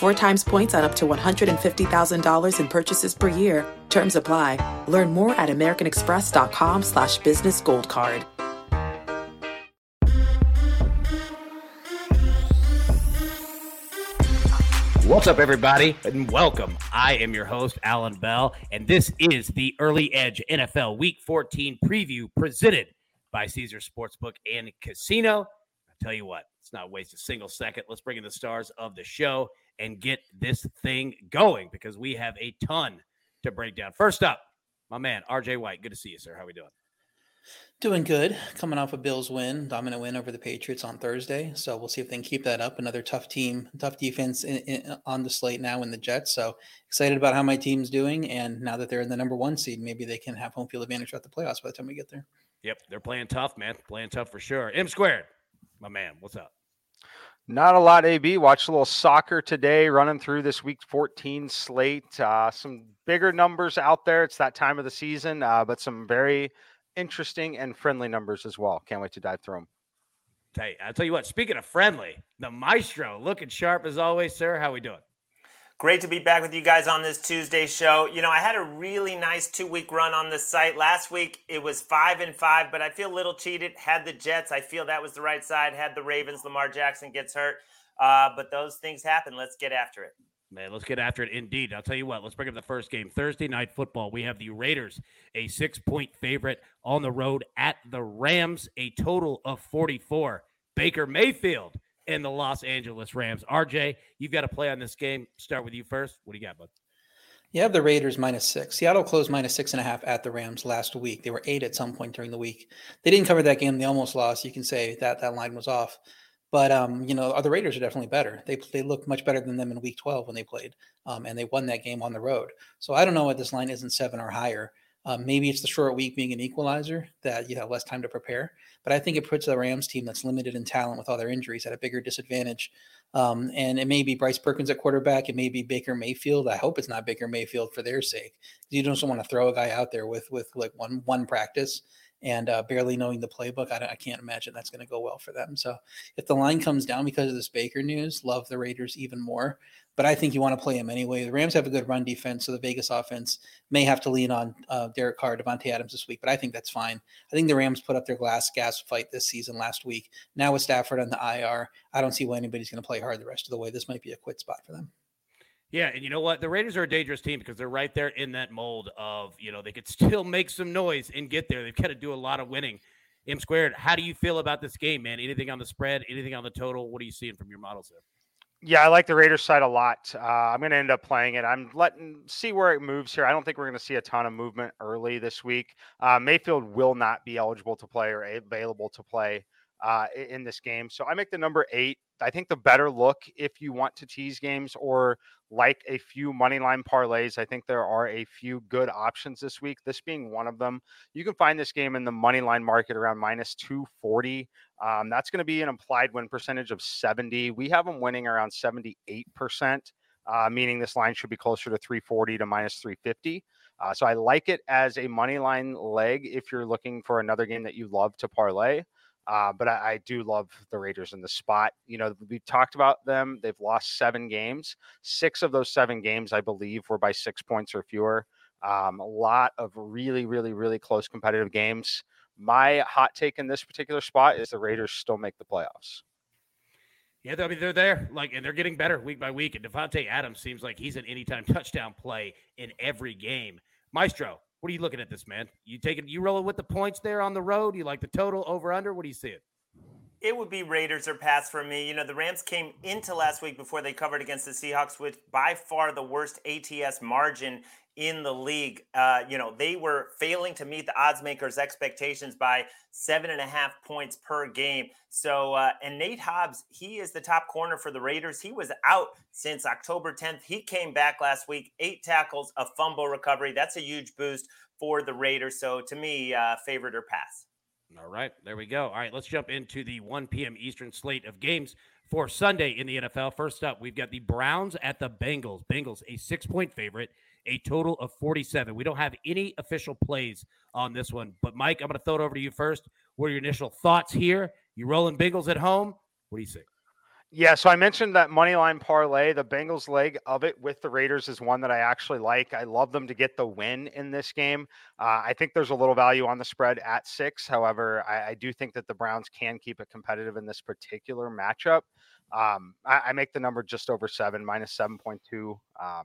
Four times points on up to $150,000 in purchases per year. Terms apply. Learn more at americanexpress.com slash business gold card. What's up, everybody, and welcome. I am your host, Allan Bell, and this is the Early Edge NFL Week 14 preview presented by Caesar Sportsbook and Casino. I tell you what, let's not waste a single second. Let's bring in the stars of the show and get this thing going because we have a ton to break down. First up, my man, RJ White. Good to see you, sir. How we doing? Doing good. Coming off a Bills win, dominant win over the Patriots on Thursday. So we'll see if they can keep that up. Another tough team, tough defense in, in, on the slate now in the Jets. So excited about how my team's doing. And now that they're in the number one seed, maybe they can have home field advantage throughout the playoffs by the time we get there. Yep, they're playing tough, man. Playing tough for sure. M squared, my man. What's up? Not a lot, AB. Watched a little soccer today, running through this week 14 slate. Uh, some bigger numbers out there. It's that time of the season, uh, but some very interesting and friendly numbers as well. Can't wait to dive through them. Hey, I'll tell you what, speaking of friendly, the maestro looking sharp as always, sir. How we doing? Great to be back with you guys on this Tuesday show. You know, I had a really nice two week run on this site. Last week it was five and five, but I feel a little cheated. Had the Jets, I feel that was the right side. Had the Ravens, Lamar Jackson gets hurt. Uh, but those things happen. Let's get after it. Man, let's get after it indeed. I'll tell you what, let's bring up the first game. Thursday night football. We have the Raiders, a six point favorite on the road at the Rams, a total of 44. Baker Mayfield and the Los Angeles Rams. RJ, you've got to play on this game. Start with you first. What do you got, bud? You have the Raiders minus six. Seattle closed minus six and a half at the Rams last week. They were eight at some point during the week. They didn't cover that game. They almost lost. You can say that that line was off. But um, you know, the Raiders are definitely better. They they look much better than them in Week 12 when they played, um, and they won that game on the road. So I don't know why this line isn't seven or higher. Um, maybe it's the short week being an equalizer that you have less time to prepare. But I think it puts the Rams team that's limited in talent with all their injuries at a bigger disadvantage. Um, and it may be Bryce Perkins at quarterback. It may be Baker Mayfield. I hope it's not Baker Mayfield for their sake. You don't want to throw a guy out there with with like one one practice and uh, barely knowing the playbook, I, I can't imagine that's going to go well for them. So if the line comes down because of this Baker news, love the Raiders even more. But I think you want to play them anyway. The Rams have a good run defense, so the Vegas offense may have to lean on uh, Derek Carr, Davante Adams this week, but I think that's fine. I think the Rams put up their glass gas fight this season last week. Now with Stafford on the IR, I don't see why anybody's going to play hard the rest of the way. This might be a quit spot for them. Yeah, and you know what? The Raiders are a dangerous team because they're right there in that mold of, you know, they could still make some noise and get there. They've got to do a lot of winning. M squared, how do you feel about this game, man? Anything on the spread? Anything on the total? What are you seeing from your models there? Yeah, I like the Raiders side a lot. Uh, I'm going to end up playing it. I'm letting see where it moves here. I don't think we're going to see a ton of movement early this week. Uh, Mayfield will not be eligible to play or available to play uh, in this game. So I make the number eight. I think the better look if you want to tease games or like a few money line parlays. I think there are a few good options this week, this being one of them. You can find this game in the money line market around minus 240. Um, that's going to be an implied win percentage of 70. We have them winning around 78%, uh, meaning this line should be closer to 340 to minus 350. Uh, so I like it as a money line leg if you're looking for another game that you love to parlay. Uh, but I, I, do love the Raiders in the spot. You know, we talked about them. They've lost seven games. Six of those seven games, I believe, were by six points or fewer. Um, a lot of really, really, really close competitive games. My hot take in this particular spot is the Raiders still make the playoffs. Yeah, I mean they're there, like, and they're getting better week by week. And Davante Adams seems like he's an anytime touchdown play in every game. Maestro, What are you looking at this, man? You taking you rolling with the points there on the road? You like the total over under? What do you see it? It would be Raiders or pass for me. You know, the Rams came into last week before they covered against the Seahawks with by far the worst ATS margin in the league. Uh, you know, they were failing to meet the odds makers' expectations by seven and a half points per game. So, uh, and Nate Hobbs, he is the top corner for the Raiders. He was out since October 10th. He came back last week, eight tackles, a fumble recovery. That's a huge boost for the Raiders. So, to me, uh, favorite or pass. All right, there we go. All right, let's jump into the 1 p.m. Eastern slate of games for Sunday in the NFL. First up, we've got the Browns at the Bengals. Bengals, a six point favorite a total of 47. We don't have any official plays on this one, but Mike, I'm going to throw it over to you first. What are your initial thoughts here? You rolling Bengals at home? What do you say? Yeah, so I mentioned that money line parlay. The Bengals leg of it with the Raiders is one that I actually like. I love them to get the win in this game. Uh, I think there's a little value on the spread at six. However, I, I, do think that the Browns can keep it competitive in this particular matchup. Um, I, I, make the number just over seven, minus 7.2. Um, I,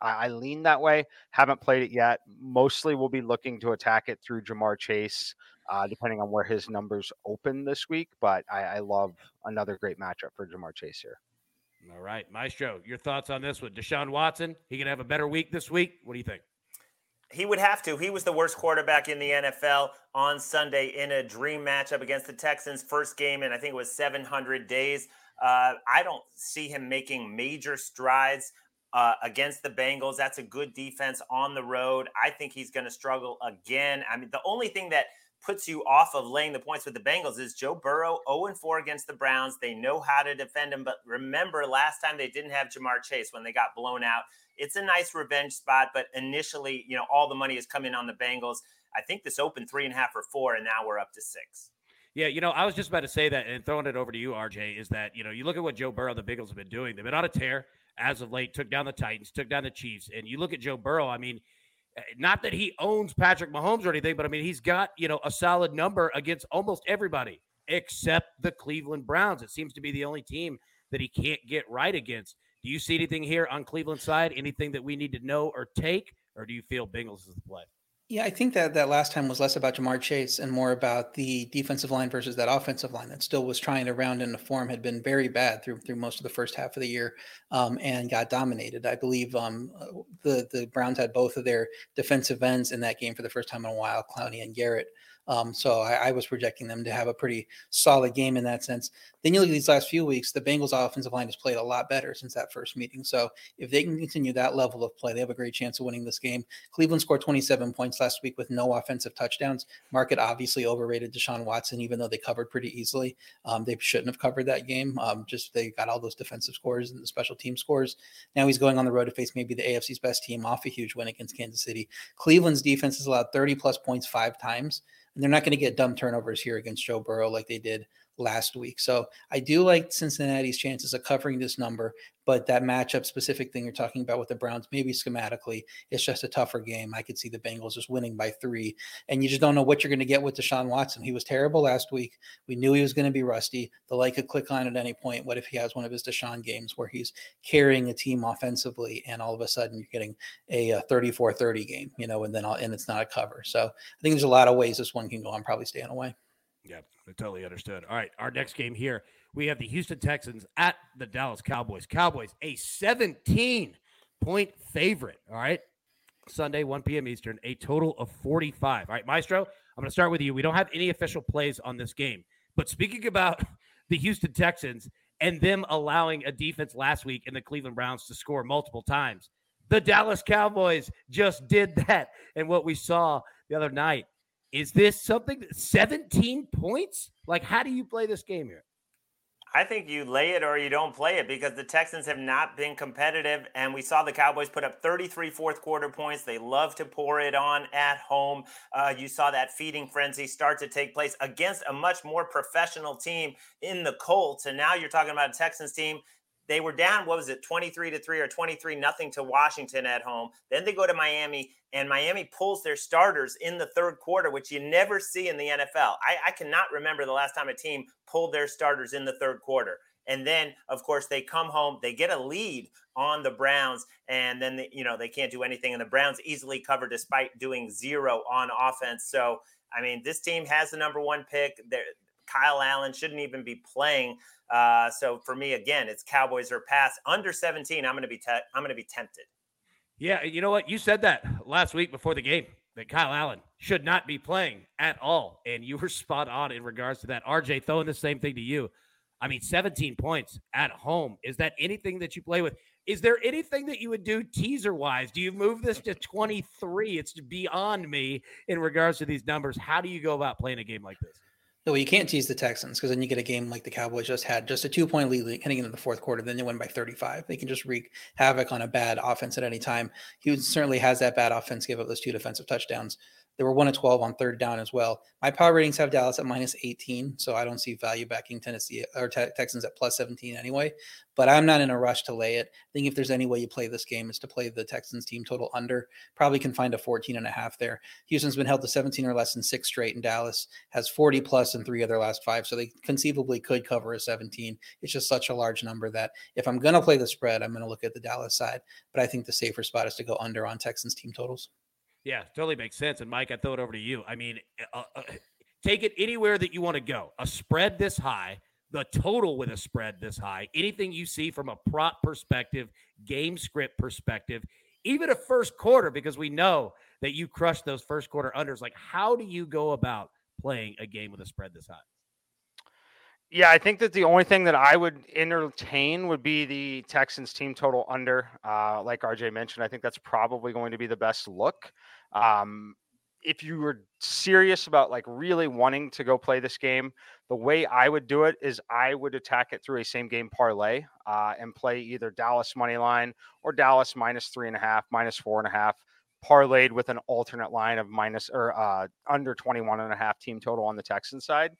I lean that way. Haven't played it yet. Mostly we'll be looking to attack it through Ja'Marr Chase, uh, depending on where his numbers open this week. But I, I love another great matchup for Ja'Marr Chase here. All right, Maestro, your thoughts on this one? Deshaun Watson, he gonna have a better week this week. What do you think? He would have to. He was the worst quarterback in the NFL on Sunday in a dream matchup against the Texans. First game, and I think it was 700 days. Uh, I don't see him making major strides uh, against the Bengals. That's a good defense on the road. I think he's going to struggle again. I mean, the only thing that puts you off of laying the points with the Bengals is Joe Burrow 0 4 against the Browns. They know how to defend him. But remember, last time they didn't have Ja'Marr Chase when they got blown out. It's a nice revenge spot, but initially, you know, all the money is coming on the Bengals. I think this opened three and a half or four, and now we're up to six. Yeah, you know, I was just about to say that and throwing it over to you, RJ, is that, you know, you look at what Joe Burrow, the Bengals have been doing. They've been on a tear as of late, took down the Titans, took down the Chiefs. And you look at Joe Burrow, I mean, Uh, not that he owns Patrick Mahomes or anything, but I mean, he's got, you know, a solid number against almost everybody except the Cleveland Browns. It seems to be the only team that he can't get right against. Do you see anything here on Cleveland side? Anything that we need to know or take? Or do you feel Bengals is the play? Yeah, I think that that last time was less about Ja'Marr Chase and more about the defensive line versus that offensive line that still was trying to round into form had been very bad through through most of the first half of the year um, and got dominated. I believe um, uh, the the Browns had both of their defensive ends in that game for the first time in a while, Clowney and Garrett. Um, so I, I, was projecting them to have a pretty solid game in that sense. Then you look at these last few weeks, the Bengals offensive line has played a lot better since that first meeting. So if they can continue that level of play, they have a great chance of winning this game. Cleveland scored 27 points last week with no offensive touchdowns. Market obviously overrated Deshaun Watson, even though they covered pretty easily. Um, they shouldn't have covered that game. Um, just they got all those defensive scores and the special team scores. Now he's going on the road to face maybe the AFC's best team off a huge win against Kansas City. Cleveland's defense has allowed 30 plus points five times. And they're not going to get dumb turnovers here against Joe Burrow like they did last week. So I do like Cincinnati's chances of covering this number, but that matchup specific thing you're talking about with the Browns, maybe schematically, it's just a tougher game. I could see the Bengals just winning by three, and you just don't know what you're going to get with Deshaun Watson. He was terrible last week. We knew he was going to be rusty. The light could click on at any point. What if he has one of his Deshaun games where he's carrying a team offensively, and all of a sudden you're getting a, 34-30 game, you know, and then and it's not a cover. So I think there's a lot of ways this one can go. I'm probably staying away. Yeah, I totally understood. All right, our next game here, we have the Houston Texans at the Dallas Cowboys. Cowboys, a 17 point favorite. All right, Sunday, 1 p.m. Eastern, a total of 45. All right, Maestro, I'm going to start with you. We don't have any official plays on this game, but speaking about the Houston Texans and them allowing a defense last week in the Cleveland Browns to score multiple times, the Dallas Cowboys just did that. And what we saw the other night is this something 17 points? Like, how do you play this game here? I think you lay it or you don't play it because the Texans have not been competitive. And we saw the Cowboys put up 33 fourth quarter points. They love to pour it on at home. Uh, you saw that feeding frenzy start to take place against a much more professional team in the Colts. And now you're talking about a Texans team they were down what was it 23 to 3 or 23 nothing to washington at home then they go to miami and miami pulls their starters in the third quarter which you never see in the nfl i, I cannot remember the last time a team pulled their starters in the third quarter And then, of course, they come home, they get a lead on the Browns, and then, they, you know, they can't do anything. And the Browns easily cover despite doing zero on offense. So, I mean, this team has the number one pick. They're, Kyle Allen shouldn't even be playing. Uh, so for me, again, it's Cowboys or pass under 17. I'm going to be te- I'm going to be tempted. Yeah, you know what? You said that last week before the game that Kyle Allen should not be playing at all, and you were spot on in regards to that. RJ, throwing the same thing to you. I mean, 17 points at home. Is that anything that you play with? Is there anything that you would do teaser wise? Do you move this to 23? It's beyond me in regards to these numbers. How do you go about playing a game like this? No, you can't tease the Texans because then you get a game like the Cowboys just had, just a two point lead heading into the fourth quarter. Then they win by 35. They can just wreak havoc on a bad offense at any time. He certainly has that bad offense, give up those two defensive touchdowns. They were one of 12 on third down as well. My power ratings have Dallas at minus 18, so I don't see value backing Tennessee or te- Texans at plus 17 anyway. But I'm not in a rush to lay it. I think if there's any way you play this game is to play the Texans team total under. Probably can find a 14 and a half there. Houston's been held to 17 or less in six straight, and Dallas has 40 plus in three of their last five, so they conceivably could cover a 17. It's just such a large number that if I'm going to play the spread, I'm going to look at the Dallas side. But I think the safer spot is to go under on Texans team totals. Yeah, totally makes sense. And Mike, I throw it over to you. I mean, uh, uh, take it anywhere that you want to go. A spread this high, the total with a spread this high, anything you see from a prop perspective, game script perspective, even a first quarter, because we know that you crushed those first quarter unders. Like, how do you go about playing a game with a spread this high? Yeah, I think that the only thing that I would entertain would be the Texans team total under. Uh, like RJ mentioned, I think that's probably going to be the best look. Um, if you were serious about like really wanting to go play this game, the way I would do it is I would attack it through a same game parlay uh, and play either Dallas money line or Dallas minus three and a half, minus four and a half, parlayed with an alternate line of minus or uh, under 21 and a half team total on the Texan side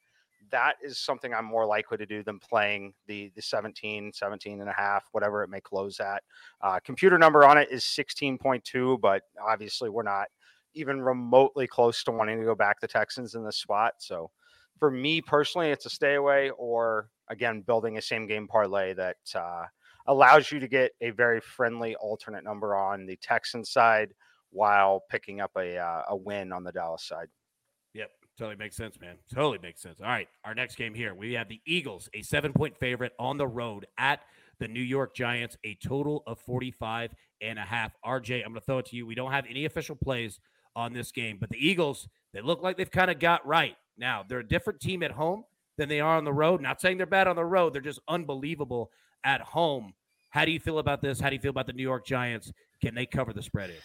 that is something I'm more likely to do than playing the the 17, 17 and a half, whatever it may close at. Uh, computer number on it is 16.2, but obviously we're not even remotely close to wanting to go back the Texans in this spot. So for me personally, it's a stay away or again, building a same game parlay that uh, allows you to get a very friendly alternate number on the Texan side while picking up a, uh, a win on the Dallas side. Totally makes sense, man. Totally makes sense. All right. Our next game here, we have the Eagles, a seven point favorite on the road at the New York Giants, a total of 45 and a half. RJ, I'm going to throw it to you. We don't have any official plays on this game, but the Eagles, they look like they've kind of got right. Now, they're a different team at home than they are on the road. Not saying they're bad on the road, they're just unbelievable at home. How do you feel about this? How do you feel about the New York Giants? Can they cover the spread? In?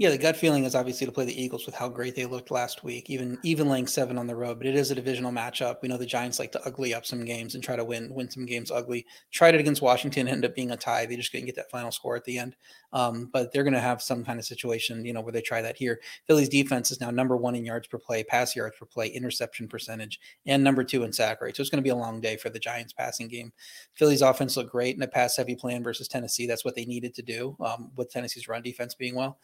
Yeah, the gut feeling is obviously to play the Eagles with how great they looked last week, even even laying seven on the road. But it is a divisional matchup. We know the Giants like to ugly up some games and try to win win some games ugly. Tried it against Washington, ended up being a tie. They just couldn't get that final score at the end. Um, but they're going to have some kind of situation, you know, where they try that here. Philly's defense is now number one in yards per play, pass yards per play, interception percentage, and number two in sack rate. So it's going to be a long day for the Giants passing game. Philly's offense looked great in a pass heavy plan versus Tennessee. That's what they needed to do um, with Tennessee's run defense being well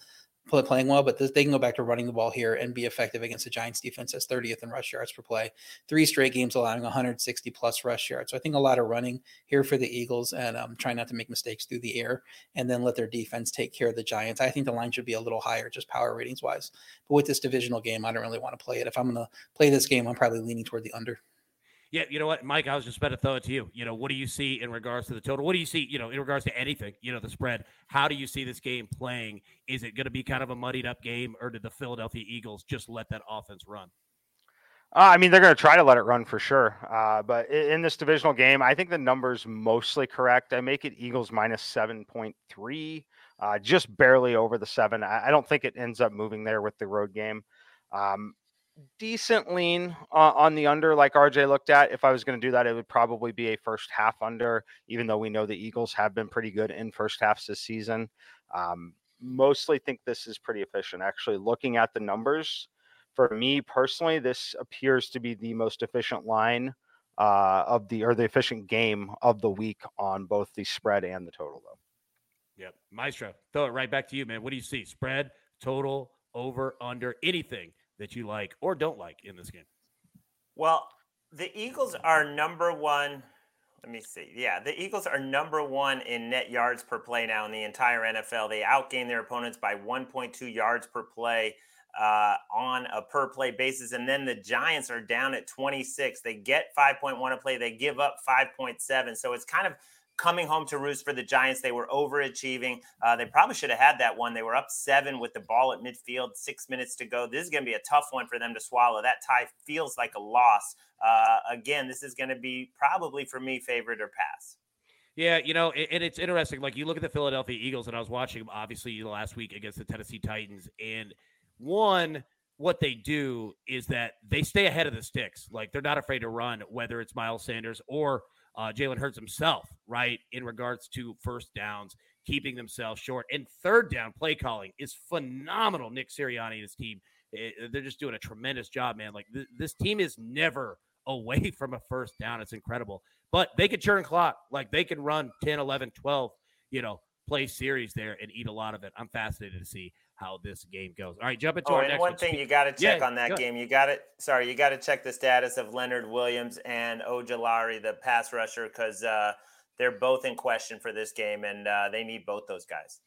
playing well, but this, they can go back to running the ball here and be effective against the Giants defense as 30th in rush yards per play. Three straight games allowing 160 plus rush yards. So I think a lot of running here for the Eagles and um, try not to make mistakes through the air and then let their defense take care of the Giants. I think the line should be a little higher, just power ratings wise. But with this divisional game, I don't really want to play it. If I'm going to play this game, I'm probably leaning toward the under. Yeah, you know what, Mike, I was just about to throw it to you. You know, what do you see in regards to the total? What do you see, you know, in regards to anything, you know, the spread? How do you see this game playing? Is it going to be kind of a muddied up game, or did the Philadelphia Eagles just let that offense run? Uh, I mean, they're going to try to let it run for sure. Uh, but in this divisional game, I think the number's mostly correct. I make it Eagles minus 7.3, uh, just barely over the seven. I, I, don't think it ends up moving there with the road game. Um, decent lean uh, on the under, like RJ looked at. If I was going to do that, it would probably be a first half under, even though we know the Eagles have been pretty good in first halves this season. Um, mostly think this is pretty efficient. Actually, looking at the numbers, for me personally, this appears to be the most efficient line uh, of the or the efficient game of the week on both the spread and the total, though. Yep, Maestro, throw it right back to you, man. What do you see? Spread, total, over, under, anything that you like or don't like in this game? Well, the Eagles are number one let me see. Yeah, the Eagles are number one in net yards per play now in the entire NFL. They outgain their opponents by 1.2 yards per play uh, on a per play basis. And then the Giants are down at 26. They get 5.1 a play, they give up 5.7. So it's kind of coming home to roost for the Giants. They were overachieving. Uh, they probably should have had that one. They were up seven with the ball at midfield, six minutes to go. This is going to be a tough one for them to swallow. That tie feels like a loss. Uh, again, this is going to be probably for me favorite or pass. Yeah, you know, and it's interesting. Like you look at the Philadelphia Eagles, and I was watching them obviously last week against the Tennessee Titans, and one, what they do is that they stay ahead of the sticks. Like they're not afraid to run, whether it's Miles Sanders or uh, Jalen Hurts himself, right? In regards to first downs, keeping themselves short. And third down play calling is phenomenal. Nick Sirianni and his team, it, eh, they're just doing a tremendous job, man. Like th- this team is never away from a first down. It's incredible. But they can churn clock. Like they can run 10, 11, 12, you know, play series there and eat a lot of it. I'm fascinated to see how this game goes. All right, jump into oh, our and next one one. thing you got to check Yeah, on that go. game. You got it. sorry, you got to check the status of Leonard Williams and Ojulari, the pass rusher, because uh, they're both in question for this game, and uh, they need both those guys.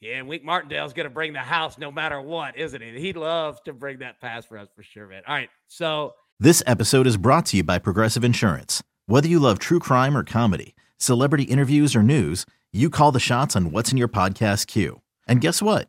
Yeah, and Wink Martindale's going to bring the house no matter what, isn't he? He loves to bring that pass for us for sure, man. All right, so This episode is brought to you by Progressive Insurance. Whether you love true crime or comedy, celebrity interviews or news, you call the shots on what's in your podcast queue. And guess what?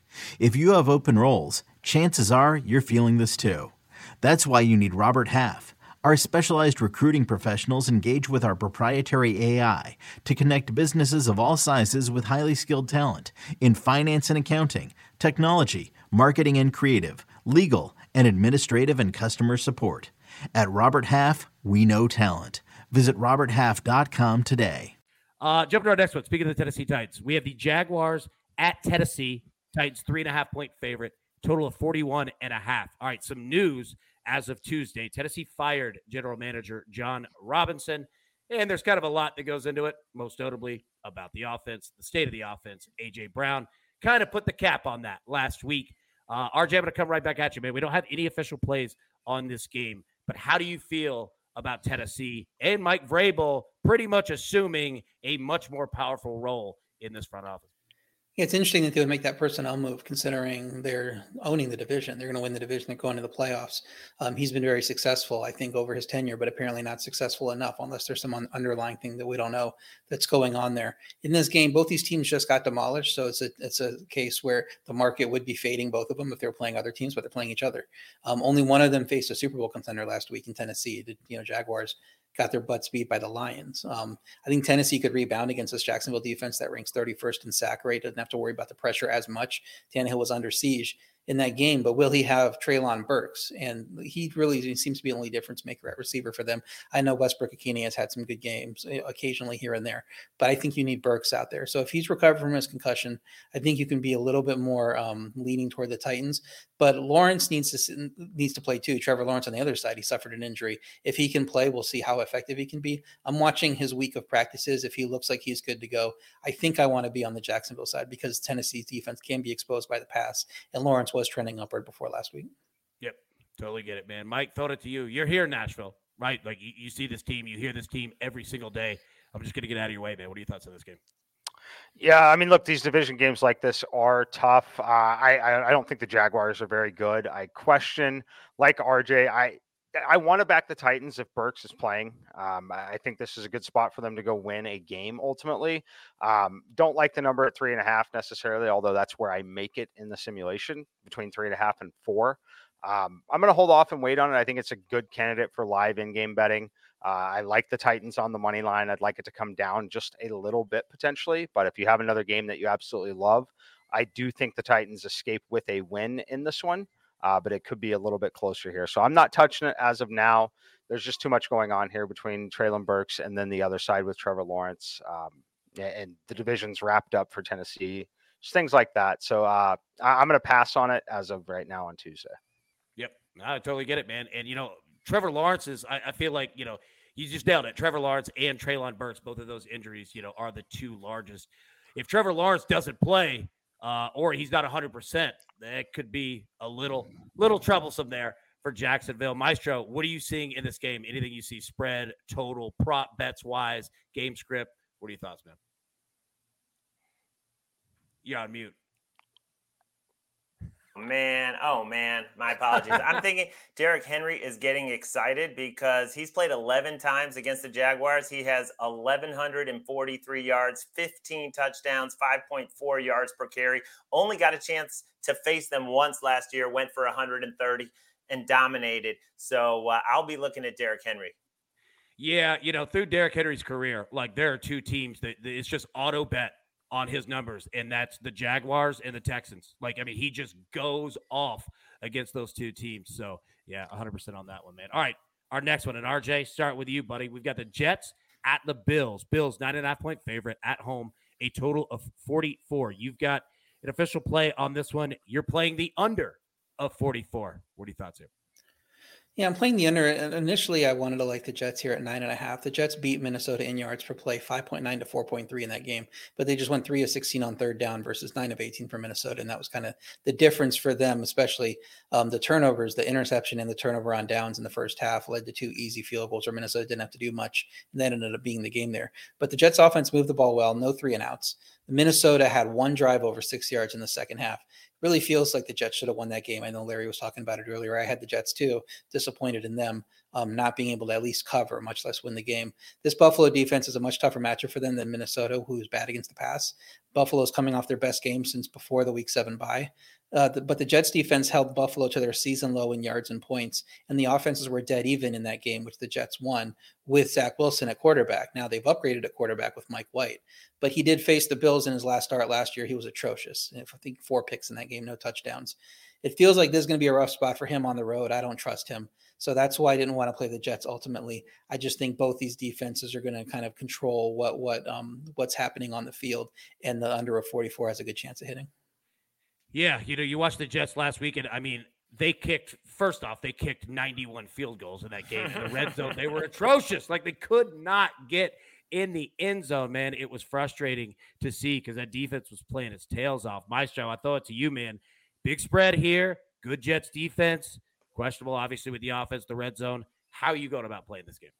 If you have open roles, chances are you're feeling this too. That's why you need Robert Half. Our specialized recruiting professionals engage with our proprietary AI to connect businesses of all sizes with highly skilled talent in finance and accounting, technology, marketing and creative, legal, and administrative and customer support. At Robert Half, we know talent. Visit RobertHalf.com today. Uh, jump to our next one. Speaking of the Tennessee Titans, we have the Jaguars at Tennessee. Titans three and a half point favorite. Total of 41 and a half. All right, some news as of Tuesday. Tennessee fired general manager Jon Robinson. And there's kind of a lot that goes into it, most notably about the offense, the state of the offense. AJ Brown kind of put the cap on that last week. Uh, RJ, I'm going to come right back at you, man. We don't have any official plays on this game, but how do you feel about Tennessee and Mike Vrabel pretty much assuming a much more powerful role in this front office? It's interesting that they would make that personnel move, considering they're owning the division. They're going to win the division. They're going to the playoffs. Um, he's been very successful, I think, over his tenure, but apparently not successful enough, unless there's some un- underlying thing that we don't know that's going on there. In this game, both these teams just got demolished, so it's a it's a case where the market would be fading both of them if they're playing other teams, but they're playing each other. Um, only one of them faced a Super Bowl contender last week in Tennessee. The you know Jaguars got their butts beat by the Lions. Um, I think Tennessee could rebound against this Jacksonville defense that ranks 31st in sack rate. Doesn't have to worry about the pressure as much. Tannehill was under siege in that game, but will he have Treylon Burks? And he really seems to be the only difference maker at receiver for them. I know Westbrook Ikhine has had some good games eh, occasionally here and there, but I think you need Burks out there. So if he's recovered from his concussion, I think you can be a little bit more um, leaning toward the Titans. But Lawrence needs to needs to play too. Trevor Lawrence on the other side, he suffered an injury. If he can play, we'll see how effective he can be. I'm watching his week of practices. If he looks like he's good to go, I think I want to be on the Jacksonville side because Tennessee's defense can be exposed by the pass, and Lawrence was trending upward before last week. Yep, totally get it, man. Mike, throw it to you. You're here in Nashville, right? Like you, you see this team, you hear this team every single day. I'm just going to get out of your way, man. What are your thoughts on this game? Yeah, I mean, look, these division games like this are tough. Uh, I, I I don't think the Jaguars are very good. I question, like RJ, I I want to back the Titans if Burks is playing. Um, I think this is a good spot for them to go win a game ultimately. Um, don't like the number at three and a half necessarily, although that's where I make it in the simulation between three and a half and four. Um, I'm going to hold off and wait on it. I think it's a good candidate for live in-game betting. Uh, I like the Titans on the money line. I'd like it to come down just a little bit potentially. But if you have another game that you absolutely love, I do think the Titans escape with a win in this one. Uh, but it could be a little bit closer here. So I'm not touching it as of now. there's just too much going on here between Treylon Burks and then the other side with Trevor Lawrence. Um, and the division's wrapped up for Tennessee, just things like that. So uh, I, am going to pass on it as of right now on Tuesday. Yep, I totally get it, man. And you know, Trevor Lawrence is. I, I feel like you know you just nailed it. Trevor Lawrence and Treylon Burks, both of those injuries, you know, are the two largest. If Trevor Lawrence doesn't play, uh, or he's not 100%, that could be a little little troublesome there for Jacksonville. Maestro, what are you seeing in this game? Anything you see spread, total, prop bets wise, game script? What are your thoughts, man? You're on mute. Man, oh man, my apologies. I'm thinking Derrick Henry is getting excited because he's played 11 times against the Jaguars. He has 1,143 yards, 15 touchdowns, 5.4 yards per carry. Only got a chance to face them once last year, went for 130 and dominated. So uh, I'll be looking at Derrick Henry. Yeah, you know, through Derrick Henry's career, like there are two teams that, that it's just auto bet on his numbers, and that's the Jaguars and the Texans. Like, I mean, he just goes off against those two teams. So, yeah, 100% on that one, man. All right, our next one. And RJ, start with you, buddy. We've got the Jets at the Bills. Bills, nine and a half point favorite at home, a total of 44. You've got an official play on this one. You're playing the under of 44. What are your thoughts here? Yeah, I'm playing the under. Initially, I wanted to like the Jets here at nine and a half. The Jets beat Minnesota in yards per play, 5.9 to 4.3 in that game, but they just went three of 16 on third down versus nine of 18 for Minnesota. And that was kind of the difference for them, especially um, the turnovers, the interception and the turnover on downs in the first half led to two easy field goals where Minnesota didn't have to do much. And that ended up being the game there. But the Jets offense moved the ball well, no three and outs. Minnesota had one drive over six yards in the second half really feels like the Jets should have won that game. I know Larry was talking about it earlier. I had the Jets too, disappointed in them um, not being able to at least cover, much less win the game. This Buffalo defense is a much tougher matchup for them than Minnesota, who's bad against the pass. Buffalo's coming off their best game since before the Week Seven bye. Uh, the, but the Jets defense held Buffalo to their season low in yards and points, and the offenses were dead even in that game, which the Jets won with Zach Wilson at quarterback. Now they've upgraded at quarterback with Mike White, but he did face the Bills in his last start last year. He was atrocious. I think four picks in that game, no touchdowns. It feels like this is going to be a rough spot for him on the road. I don't trust him. So that's why I didn't want to play the Jets ultimately. I just think both these defenses are going to kind of control what what um what's happening on the field and the under of 44 has a good chance of hitting. Yeah, you know, you watched the Jets last weekend. I mean, they kicked first off, they kicked 91 field goals in that game in the red zone. They were atrocious. Like they could not get in the end zone, man. It was frustrating to see because that defense was playing its tails off. Maestro, I throw it to you, man. Big spread here. Good Jets defense. Questionable, obviously, with the offense, the red zone. How are you going about playing this game?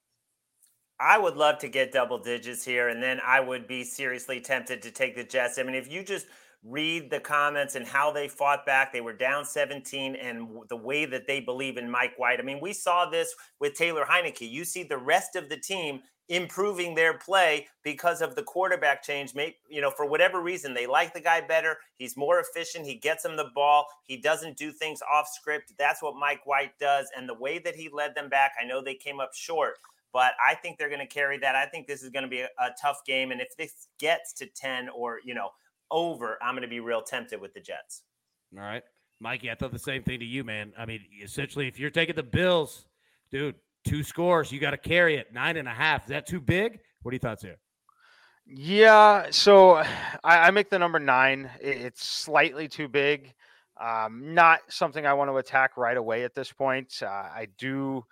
I would love to get double digits here, and then I would be seriously tempted to take the Jets. I mean, if you just read the comments and how they fought back, they were down 17, and the way that they believe in Mike White. I mean, we saw this with Taylor Heinicke. You see the rest of the team improving their play because of the quarterback change. Maybe, you know, for whatever reason, they like the guy better. He's more efficient. He gets them the ball. He doesn't do things off script. That's what Mike White does. And the way that he led them back, I know they came up short, but I think they're going to carry that. I think this is going to be a, a tough game. And if this gets to 10 or, you know, over, I'm going to be real tempted with the Jets. All right. Mikey, I thought the same thing to you, man. I mean, essentially, if you're taking the Bills, dude, two scores. You got to carry it. Nine and a half. Is that too big? What are your thoughts here? Yeah, so I, I make the number nine. It's slightly too big. Um, not something I want to attack right away at this point. Uh, I do,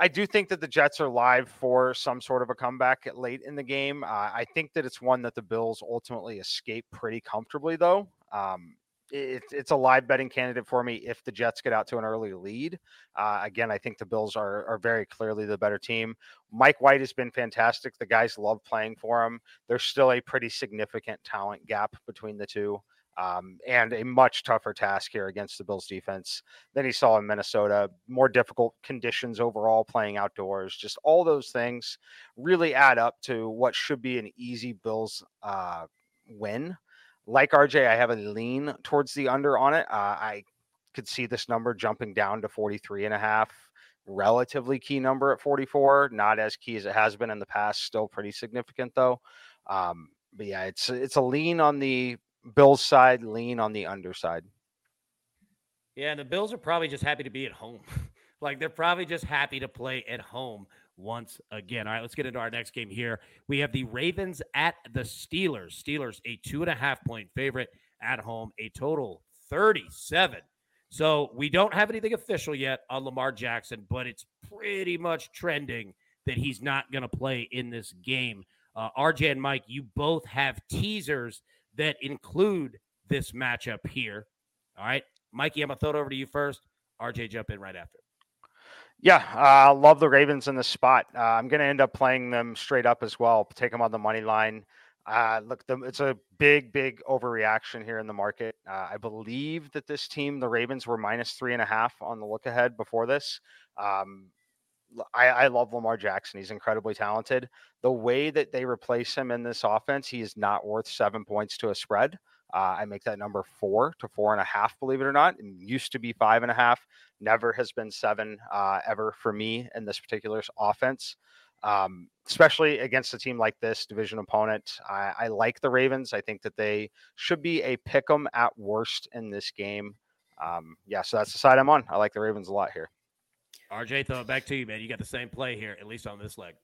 I do think that the Jets are live for some sort of a comeback late in the game. Uh, I think that it's one that the Bills ultimately escape pretty comfortably, though. Um, it, it's a live betting candidate for me if the Jets get out to an early lead. Uh, again, I think the Bills are are very clearly the better team. Mike White has been fantastic. The guys love playing for him. There's still a pretty significant talent gap between the two. Um, and a much tougher task here against the Bills defense than he saw in Minnesota. More difficult conditions overall, playing outdoors. Just all those things really add up to what should be an easy Bills uh, win like RJ, I have a lean towards the under on it. Uh, I could see this number jumping down to 43 and a half. Relatively key number at 44, not as key as it has been in the past. Still pretty significant though. Um, but yeah, it's it's a lean on the Bills side, lean on the underside. Yeah, the Bills are probably just happy to be at home. Like they're probably just happy to play at home once again. All right, let's get into our next game here. We have the Ravens at the Steelers. Steelers, a two and a half point favorite at home, a total 37. So we don't have anything official yet on Lamar Jackson, but it's pretty much trending that he's not going to play in this game. Uh, RJ and Mike, you both have teasers that include this matchup here. All right, Mikey, I'm gonna throw it over to you first. RJ, jump in right after. Yeah, I uh, love the Ravens in this spot. Uh, I'm going to end up playing them straight up as well. Take them on the money line. Uh, look, the, it's a big, big overreaction here in the market. Uh, I believe that this team, the Ravens, were minus three and a half on the look ahead before this. Um, I, I, love Lamar Jackson. He's incredibly talented. The way that they replace him in this offense, he is not worth seven points to a spread. Uh, I make that number four to four and a half, believe it or not. It used to be five and a half. Never has been seven uh, ever for me in this particular offense, um, especially against a team like this division opponent. I, I, like the Ravens. I think that they should be a pick 'em at worst in this game. Um, yeah, so that's the side I'm on. I like the Ravens a lot here. RJ, throw it back to you, man. You got the same play here, at least on this leg.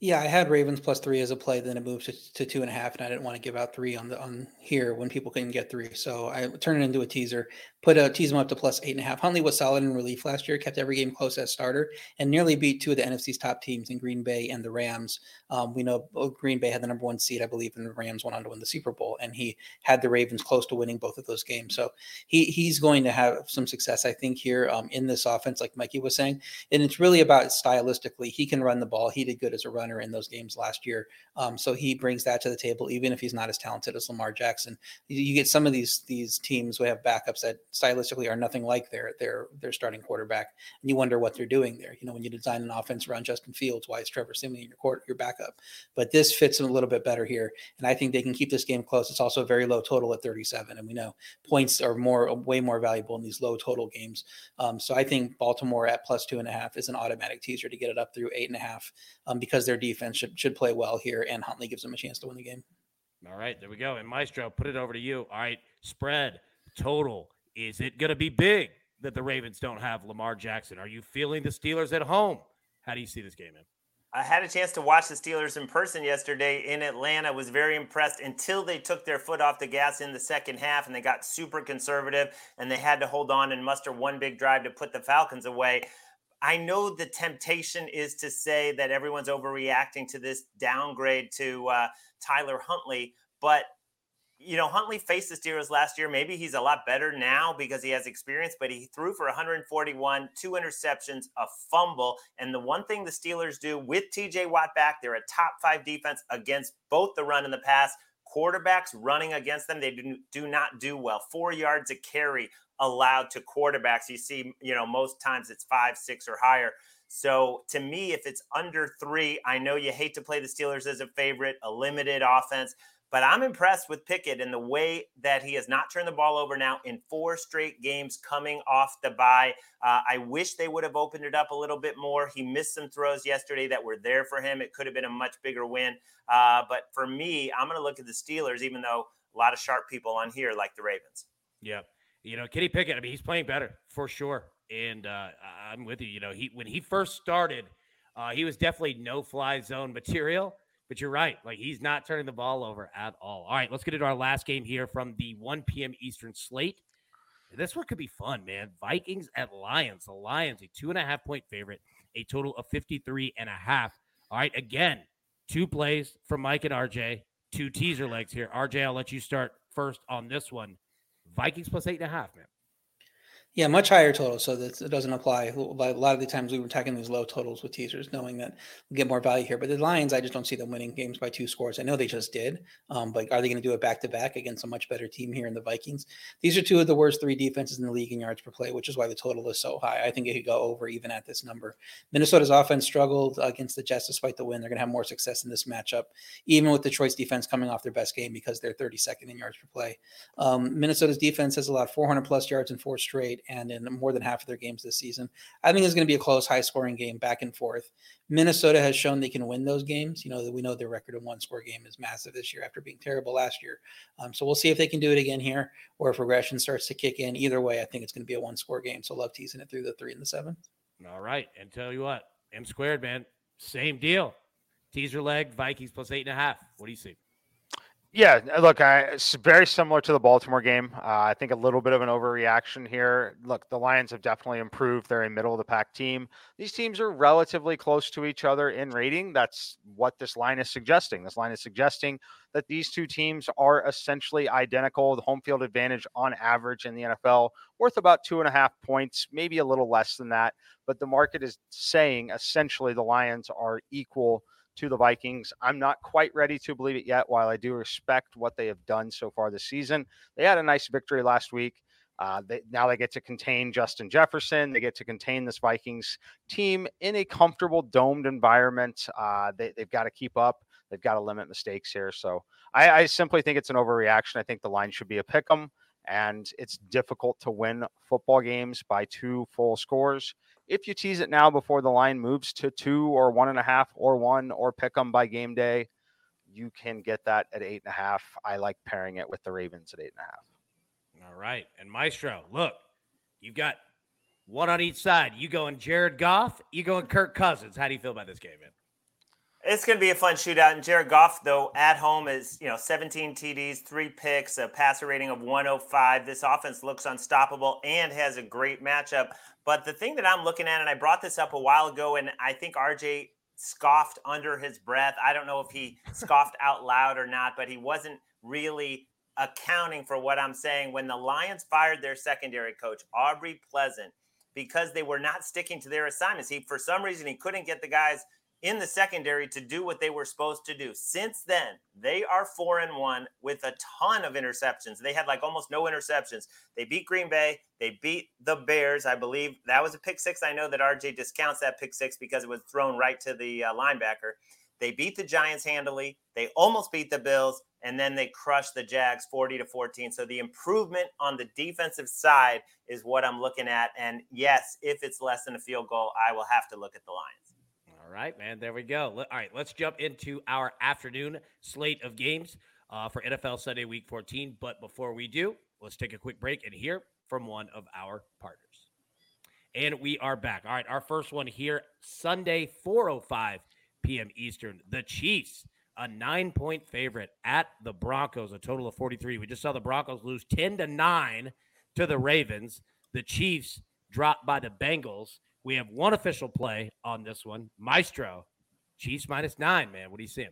Yeah, I had Ravens plus three as a play, then it moved to, to two and a half, and I didn't want to give out three on the on here when people couldn't get three. So I turned it into a teaser, put a them up to plus eight and a half. Huntley was solid in relief last year, kept every game close as starter, and nearly beat two of the NFC's top teams in Green Bay and the Rams. Um, we know Green Bay had the number one seed, I believe, and the Rams went on to win the Super Bowl, and he had the Ravens close to winning both of those games. So he he's going to have some success, I think, here um, in this offense, like Mikey was saying, and it's really about stylistically. He can run the ball. He did good as a runner in those games last year. Um, so he brings that to the table, even if he's not as talented as Lamar Jackson. You get some of these these teams who have backups that stylistically are nothing like their their their starting quarterback, and you wonder what they're doing there. You know, when you design an offense around Justin Fields, why is Trevor Siemian your court, your backup? But this fits in a little bit better here, and I think they can keep this game close. It's also a very low total at 37, and we know points are more way more valuable in these low total games. Um, so I think Baltimore at plus two and a half is an automatic teaser to get it up through eight and a half um, because their defense should should play well here, and Huntley gives them a chance to win the game. All right, there we go. And Maestro, put it over to you. All right, spread total. Is it going to be big that the Ravens don't have Lamar Jackson? Are you feeling the Steelers at home? How do you see this game, man? I had a chance to watch the Steelers in person yesterday in Atlanta. Was very impressed until they took their foot off the gas in the second half and they got super conservative and they had to hold on and muster one big drive to put the Falcons away. I know the temptation is to say that everyone's overreacting to this downgrade to uh, Tyler Huntley, but you know, Huntley faced the Steelers last year. Maybe he's a lot better now because he has experience, but he threw for 141, two interceptions, a fumble. And the one thing the Steelers do with TJ Watt back, they're a top five defense against both the run and the pass. Quarterbacks running against them, they do, not do well. Four yards a carry allowed to quarterbacks. You see, you know, most times it's five, six, or higher. So to me, if it's under three, I know you hate to play the Steelers as a favorite, a limited offense, but I'm impressed with Pickett and the way that he has not turned the ball over now in four straight games coming off the bye. Uh, I wish they would have opened it up a little bit more. He missed some throws yesterday that were there for him. It could have been a much bigger win. Uh, but for me, I'm going to look at the Steelers, even though a lot of sharp people on here like the Ravens. Yeah. You know, Kenny Pickett, I mean, he's playing better for sure. And uh, I'm with you. You know, he when he first started, uh, he was definitely no fly zone material. But you're right. Like he's not turning the ball over at all. All right, let's get into our last game here from the 1 p.m. Eastern slate. This one could be fun, man. Vikings at Lions. The Lions, a two and a half point favorite, a total of 53 and a half. All right, again, two plays from Mike and RJ, two teaser legs here. RJ, I'll let you start first on this one. Vikings plus eight and a half, man. Yeah, much higher total, so that it doesn't apply. A lot of the times we were attacking these low totals with teasers, knowing that we get more value here. But the Lions, I just don't see them winning games by two scores. I know they just did, um, but are they going to do it back to back against a much better team here in the Vikings? These are two of the worst three defenses in the league in yards per play, which is why the total is so high. I think it could go over even at this number. Minnesota's offense struggled against the Jets despite the win. They're going to have more success in this matchup, even with Detroit's defense coming off their best game because they're 32nd in yards per play. Um, Minnesota's defense has allowed 400 plus yards in four straight, and in more than half of their games this season. I think it's going to be a close, high scoring game back and forth. Minnesota has shown they can win those games. You know, we know their record of one score game is massive this year after being terrible last year. Um, so we'll see if they can do it again here or if regression starts to kick in. Either way, I think it's going to be a one score game. So love teasing it through the three and the seven. All right. And tell you what, M squared, man, same deal. Teaser leg, Vikings plus eight and a half. What do you see? Yeah, look, I, it's very similar to the Baltimore game. Uh, I think a little bit of an overreaction here. Look, the Lions have definitely improved. They're a middle of the pack team. These teams are relatively close to each other in rating. That's what this line is suggesting. This line is suggesting that these two teams are essentially identical. The home field advantage on average in the NFL worth about two and a half points, maybe a little less than that. But the market is saying essentially the Lions are equal to the Vikings. I'm not quite ready to believe it yet, while I do respect what they have done so far this season. They had a nice victory last week. Uh, they, now they get to contain Justin Jefferson. They get to contain this Vikings team in a comfortable domed environment. Uh, they, have got to keep up. They've got to limit mistakes here. So I, I simply think it's an overreaction. I think the line should be a pick 'em, and it's difficult to win football games by two full scores. If you tease it now before the line moves to two or one and a half or one or pick them by game day, you can get that at eight and a half. I like pairing it with the Ravens at eight and a half. All right. And Maestro, look, you've got one on each side. You going Jared Goff, you going Kirk Cousins. How do you feel about this game, man? It's going to be a fun shootout. And Jared Goff, though, at home is, you know, 17 TDs, three picks, a passer rating of 105. This offense looks unstoppable and has a great matchup. But the thing that I'm looking at, and I brought this up a while ago, and I think RJ scoffed under his breath. I don't know if he scoffed out loud or not, but he wasn't really accounting for what I'm saying. When the Lions fired their secondary coach, Aubrey Pleasant, because they were not sticking to their assignments, he, for some reason, he couldn't get the guys in the secondary to do what they were supposed to do. Since then, they are four and one with a ton of interceptions. They had like almost no interceptions. They beat Green Bay. They beat the Bears. I believe that was a pick six. I know that RJ discounts that pick six because it was thrown right to the uh, linebacker. They beat the Giants handily. They almost beat the Bills, and then they crushed the Jags 40 to 14. So the improvement on the defensive side is what I'm looking at. And yes, if it's less than a field goal, I will have to look at the Lions. Right, man. There we go. All right, let's jump into our afternoon slate of games uh, for NFL Sunday Week 14. But before we do, let's take a quick break and hear from one of our partners. And we are back. All right, our first one here Sunday, 4:05 p.m. Eastern. The Chiefs, a nine-point favorite at the Broncos, a total of 43. We just saw the Broncos lose 10 to nine to the Ravens. The Chiefs dropped by the Bengals. We have one official play on this one. Maestro, Chiefs minus nine, man. What do you see?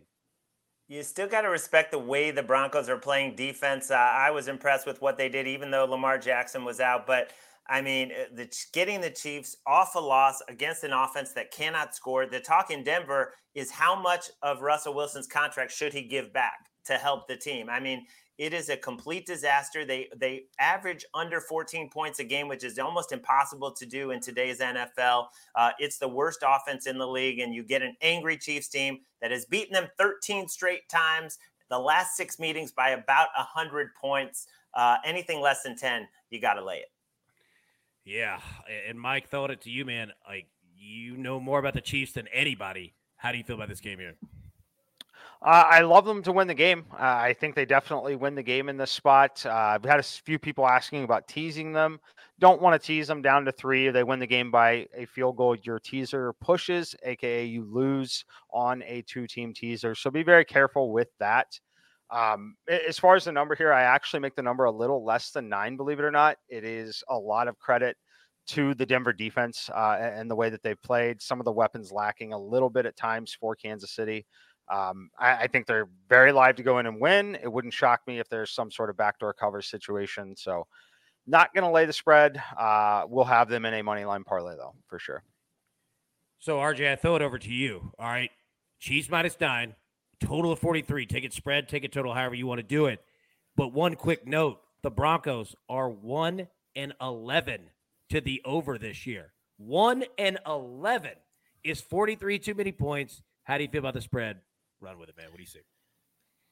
You still got to respect the way the Broncos are playing defense. Uh, I was impressed with what they did, even though Lamar Jackson was out. But I mean, uh, the, getting the Chiefs off a loss against an offense that cannot score. The talk in Denver is how much of Russell Wilson's contract should he give back to help the team. I mean, it is a complete disaster. They they average under 14 points a game, which is almost impossible to do in today's NFL. Uh, it's the worst offense in the league, and you get an angry Chiefs team that has beaten them 13 straight times. The last six meetings by about 100 points. Uh, anything less than 10, you got to lay it. Yeah, and Mike, throwing it to you, man. Like you know more about the Chiefs than anybody. How do you feel about this game here? Uh, I love them to win the game. Uh, I think they definitely win the game in this spot. Uh, I've had a few people asking about teasing them. Don't want to tease them down to three. If they win the game by a field goal, your teaser pushes, aka you lose on a two-team teaser. So be very careful with that. Um, as far as the number here, I actually make the number a little less than nine. Believe it or not, it is a lot of credit to the Denver defense uh, and the way that they've played. Some of the weapons lacking a little bit at times for Kansas City. Um, I, I, think they're very live to go in and win. It wouldn't shock me if there's some sort of backdoor cover situation. So, not going to lay the spread. Uh, we'll have them in a money line parlay though, for sure. So, RJ, I throw it over to you. All right, Chiefs minus nine, total of 43. Take it spread, take it total, however you want to do it. But one quick note: the Broncos are one and 11 to the over this year. One and 11 is 43 too many points. How do you feel about the spread? Run with it, man. What do you see?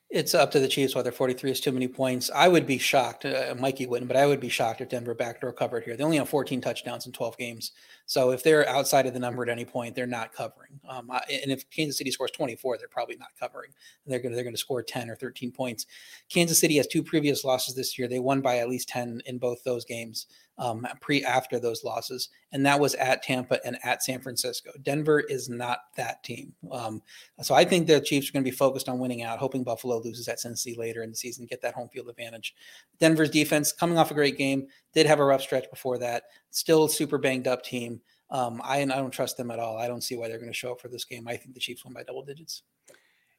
It's up to the Chiefs whether 43 is too many points. I would be shocked. Uh, Mikey wouldn't, but I would be shocked if Denver backdoor covered here. They only have 14 touchdowns in 12 games. So if they're outside of the number at any point, they're not covering. Um, and if Kansas City scores 24, they're probably not covering. They're going to they're going to score 10 or 13 points. Kansas City has two previous losses this year. They won by at least 10 in both those games. um, pre after those losses, and that was at Tampa and at San Francisco. Denver is not that team. Um, so I think the Chiefs are going to be focused on winning out, hoping Buffalo loses at Cincy later in the season, get that home field advantage. Denver's defense coming off a great game, did have a rough stretch before that, still super banged up team. Um, I, I don't trust them at all. I don't see why they're going to show up for this game. I think the Chiefs win by double digits.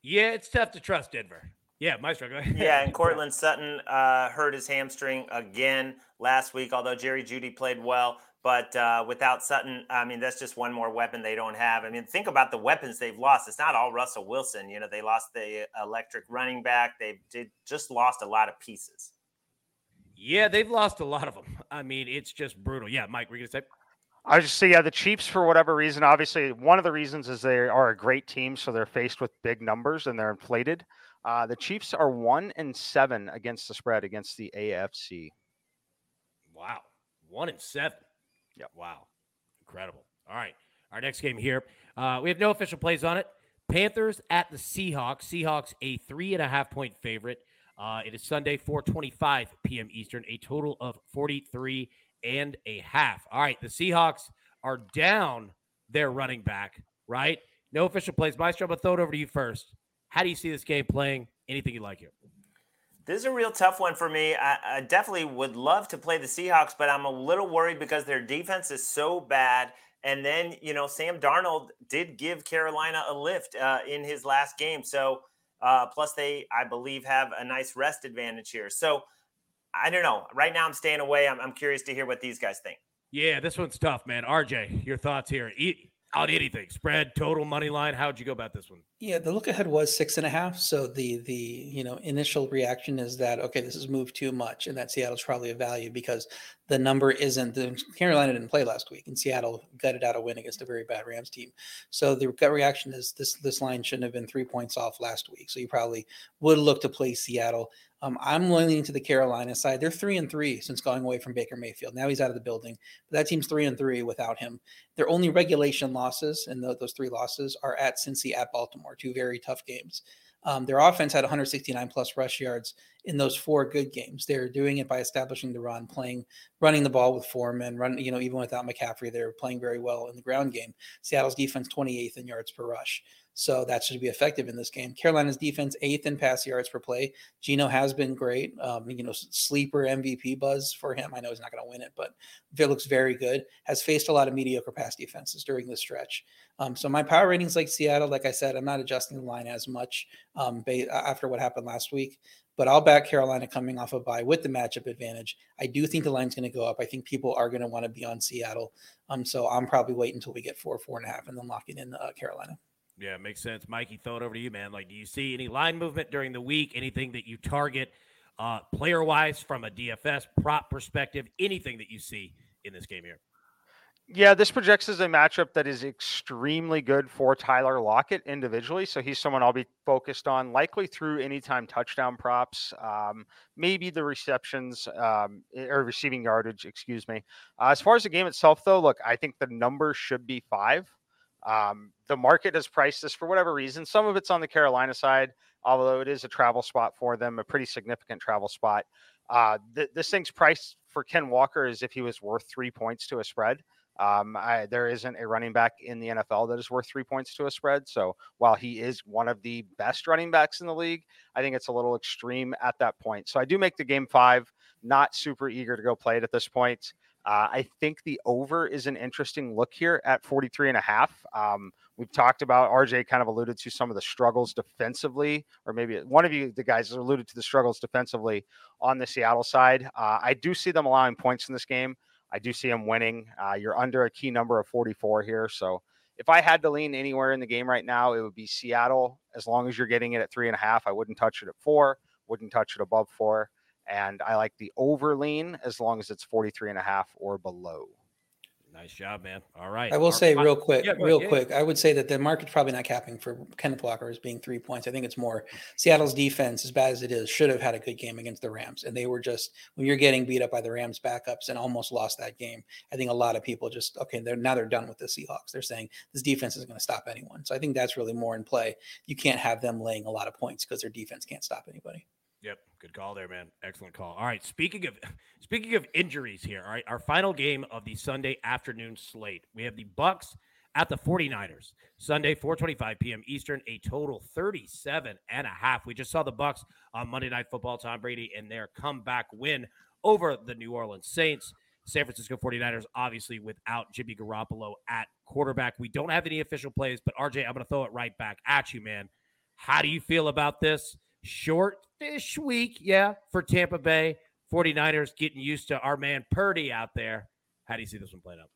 Yeah, it's tough to trust Denver. Yeah, Maestro, go ahead. yeah, and Courtland Sutton uh, hurt his hamstring again last week, although Jerry Jeudy played well. But uh, without Sutton, I mean, that's just one more weapon they don't have. I mean, think about the weapons they've lost. It's not all Russell Wilson. You know, they lost the electric running back. They did just lost a lot of pieces. Yeah, they've lost a lot of them. I mean, it's just brutal. Yeah, Mike, were you going to say? I just say, yeah, the Chiefs, for whatever reason, obviously, one of the reasons is they are a great team. So they're faced with big numbers and they're inflated. Uh, the Chiefs are one and seven against the spread against the AFC. Wow. One and seven. Yeah, Wow. Incredible. All right. Our next game here. Uh, we have no official plays on it. Panthers at the Seahawks. Seahawks a three and a half point favorite. Uh, it is Sunday, 4:25 p.m. Eastern. A total of 43 and a half. All right, the Seahawks are down their running back, right? No official plays. Maestro, to throw it over to you first. How do you see this game playing? Anything you like here? This is a real tough one for me. I, I, definitely would love to play the Seahawks, but I'm a little worried because their defense is so bad. And then, you know, Sam Darnold did give Carolina a lift uh, in his last game. So, uh, plus they, I believe, have a nice rest advantage here. So, I don't know. Right now, I'm staying away. I'm, I'm curious to hear what these guys think. Yeah, this one's tough, man. RJ, your thoughts here? Eat out anything, spread, total, money line. How'd you go about this one? Yeah, the look ahead was six and a half. So the the you know initial reaction is that okay, this has moved too much, and that Seattle's probably a value because the number isn't. The Carolina didn't play last week, and Seattle gutted out a win against a very bad Rams team. So the gut reaction is this this line shouldn't have been three points off last week. So you probably would look to play Seattle. Um, I'm leaning to the Carolina side. They're three and three since going away from Baker Mayfield. Now he's out of the building, but that team's three and three without him. Their only regulation losses, and those three losses are at Cincy, at Baltimore, two very tough games. Um, their offense had 169 plus rush yards in those four good games. They're doing it by establishing the run, playing, running the ball with Foreman, run, you know, even without McCaffrey, they're playing very well in the ground game. Seattle's defense 28th in yards per rush. So that should be effective in this game. Carolina's defense, eighth in pass yards per play. Geno has been great. Um, you know, sleeper MVP buzz for him. I know he's not going to win it, but it looks very good. Has faced a lot of mediocre pass defenses during this stretch. Um, so my power ratings like Seattle. Like I said, I'm not adjusting the line as much um, after what happened last week. But I'll back Carolina coming off a bye with the matchup advantage. I do think the line's going to go up. I think people are going to want to be on Seattle. Um, so I'm probably waiting until we get four, four and a half, and then locking in uh, Carolina. Yeah, makes sense. Mikey, throw it over to you, man. Like, do you see any line movement during the week? Anything that you target uh, player wise from a DFS prop perspective? Anything that you see in this game here? Yeah, this projects as a matchup that is extremely good for Tyler Lockett individually. So he's someone I'll be focused on, likely through anytime touchdown props, um, maybe the receptions um, or receiving yardage, excuse me. Uh, as far as the game itself, though, look, I think the number should be five. Um, the market has priced this for whatever reason. Some of it's on the Carolina side, although it is a travel spot for them, a pretty significant travel spot. Uh, th- this thing's priced for Ken Walker as if he was worth three points to a spread. Um, I, there isn't a running back in the NFL that is worth three points to a spread. So while he is one of the best running backs in the league, I think it's a little extreme at that point. So I do make the game five. Not super eager to go play it at this point. Uh, I think the over is an interesting look here at 43 and a half. Um, we've talked about RJ kind of alluded to some of the struggles defensively, or maybe one of you, the guys, alluded to the struggles defensively on the Seattle side. Uh, I do see them allowing points in this game. I do see them winning. Uh, you're under a key number of 44 here. So if I had to lean anywhere in the game right now, it would be Seattle. As long as you're getting it at three and a half, I wouldn't touch it at four, wouldn't touch it above four and I like the over lean as long as it's 43 and a half or below. Nice job, man. All right. I will say real quick, yeah, real yeah. quick. I would say that the market's probably not capping for Kenneth Walker as being three points. I think it's more Seattle's defense, as bad as it is, should have had a good game against the Rams. And they were just when you're getting beat up by the Rams backups and almost lost that game. I think a lot of people just okay, they're now they're done with the Seahawks. They're saying this defense isn't going to stop anyone. So I think that's really more in play. You can't have them laying a lot of points because their defense can't stop anybody. Yep, Good call there, man. Excellent call. All right. Speaking of speaking of injuries here, all right, our final game of the Sunday afternoon slate. We have the Bucs at the 49ers. Sunday, 4:25 p.m. Eastern, a total 37 and a half. We just saw the Bucs on Monday Night Football, Tom Brady and their comeback win over the New Orleans Saints. San Francisco 49ers, obviously, without Jimmy Garoppolo at quarterback. We don't have any official plays, but RJ, I'm going to throw it right back at you, man. How do you feel about this? Short-ish week, yeah, for Tampa Bay 49ers getting used to our man Purdy out there. How do you see this one playing out?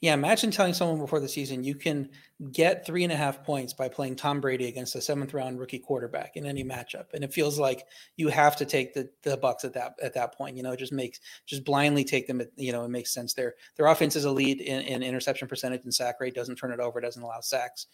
Yeah, imagine telling someone before the season you can get three and a half points by playing Tom Brady against a seventh round rookie quarterback in any matchup, and it feels like you have to take the the Bucs at that at that point. You know, it just makes just blindly take them. you know, it makes sense. Their their offense is a lead in, in interception percentage and sack rate. Doesn't turn it over. Doesn't allow sacks.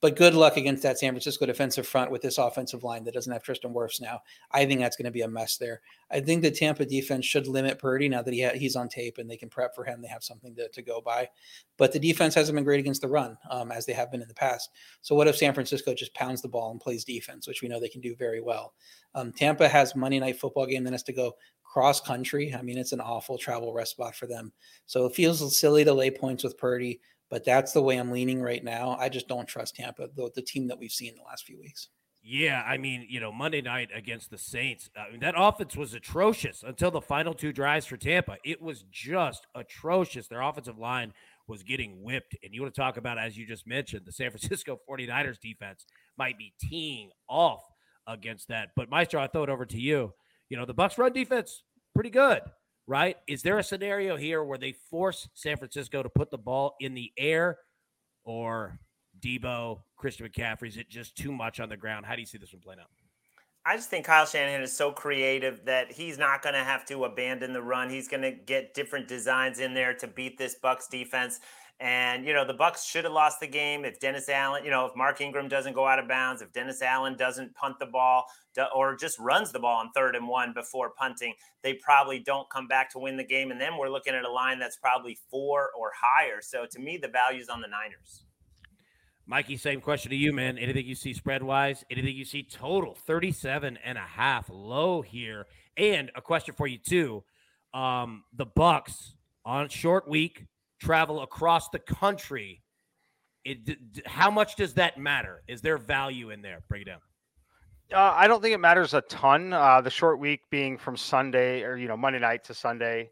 But good luck against that San Francisco defensive front with this offensive line that doesn't have Tristan Wirfs now. I think that's going to be a mess there. I think the Tampa defense should limit Purdy now that he ha- he's on tape and they can prep for him. They have something to, to go by. But the defense hasn't been great against the run um, as they have been in the past. So what if San Francisco just pounds the ball and plays defense, which we know they can do very well? Um, Tampa has Monday night football game that has to go cross country. I mean, it's an awful travel rest spot for them. So it feels silly to lay points with Purdy but that's the way I'm leaning right now. I just don't trust Tampa, the, the team that we've seen the last few weeks. Yeah, I mean, you know, Monday night against the Saints, I mean, that offense was atrocious until the final two drives for Tampa. It was just atrocious. Their offensive line was getting whipped. And you want to talk about, as you just mentioned, the San Francisco 49ers defense might be teeing off against that. But Maestro, I throw it over to you. You know, the Bucs run defense, pretty good right? Is there a scenario here where they force San Francisco to put the ball in the air or Deebo, Christian McCaffrey? Is it just too much on the ground? How do you see this one playing out? I just think Kyle Shanahan is so creative that he's not going to have to abandon the run. He's going to get different designs in there to beat this Bucs defense. And you know the Bucs should have lost the game if Dennis Allen, you know, if Mark Ingram doesn't go out of bounds, if Dennis Allen doesn't punt the ball or just runs the ball on third and one before punting, they probably don't come back to win the game. And then we're looking at a line that's probably four or higher. So to me, the value's on the Niners. Mikey, same question to you, man. Anything you see spread wise? Anything you see total 37 and a half low here? And a question for you too. Um, the Bucs on short week travel across the country. It, how much does that matter? Is there value in there? Break it down. Uh, I don't think it matters a ton. Uh, the short week being from Sunday or you know Monday night to Sunday,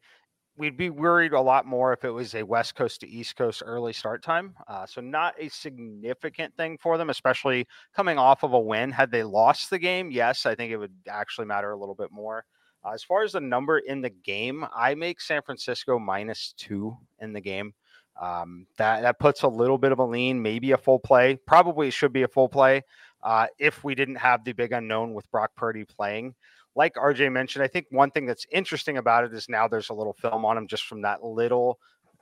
we'd be worried a lot more if it was a West Coast to East Coast early start time. Uh, so not a significant thing for them, especially coming off of a win. Had they lost the game, yes, I think it would actually matter a little bit more. Uh, as far as the number in the game, I make San Francisco minus two in the game. Um, that that puts a little bit of a lean, maybe a full play. Probably should be a full play uh, if we didn't have the big unknown with Brock Purdy playing. Like RJ mentioned, I think one thing that's interesting about it is now there's a little film on him just from that little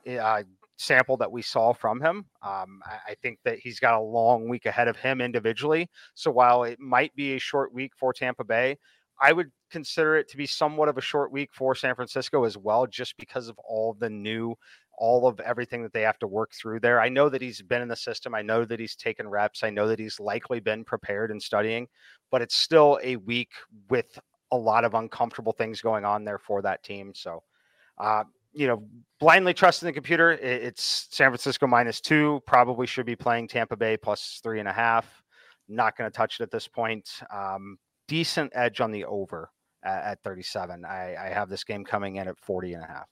uh, sample that we saw from him. Um, I, I, think that he's got a long week ahead of him individually. So while it might be a short week for Tampa Bay, I would consider it to be somewhat of a short week for San Francisco as well, just because of all the new, all of everything that they have to work through there. I know that he's been in the system. I know that he's taken reps. I know that he's likely been prepared and studying, but it's still a week with a lot of uncomfortable things going on there for that team. So, uh, you know, blindly trusting the computer, it's San Francisco minus two. Probably should be playing Tampa Bay plus three and a half. Not going to touch it at this point. Um, decent edge on the over at, at 37. I, I have this game coming in at 40 and a half.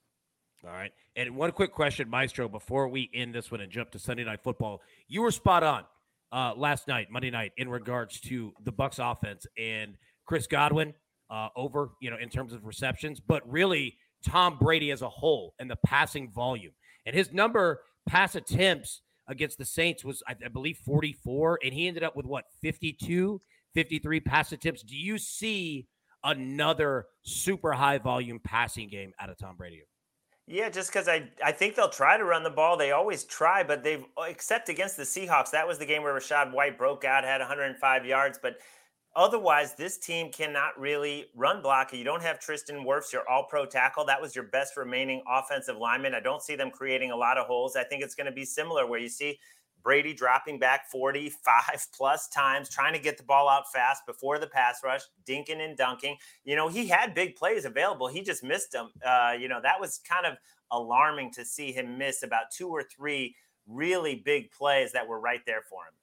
All right. And one quick question, Maestro, before we end this one and jump to Sunday night football. You were spot on uh, last night, Monday night, in regards to the Bucs offense and Chris Godwin uh, over, you know, in terms of receptions, but really Tom Brady as a whole and the passing volume. And his number pass attempts against the Saints was, I, I believe, 44, and he ended up with what, 52 53 pass attempts. Do you see another super high volume passing game out of Tom Brady? Yeah, just because I, I think they'll try to run the ball. They always try, but they've, except against the Seahawks, that was the game where Rachaad White broke out, had 105 yards. But otherwise, this team cannot really run block. You don't have Tristan Wirfs, your all pro tackle. That was your best remaining offensive lineman. I don't see them creating a lot of holes. I think it's going to be similar where you see Brady dropping back 45 plus times, trying to get the ball out fast before the pass rush, dinking and dunking. You know, he had big plays available. He just missed them. Uh, you know, that was kind of alarming to see him miss about two or three really big plays that were right there for him.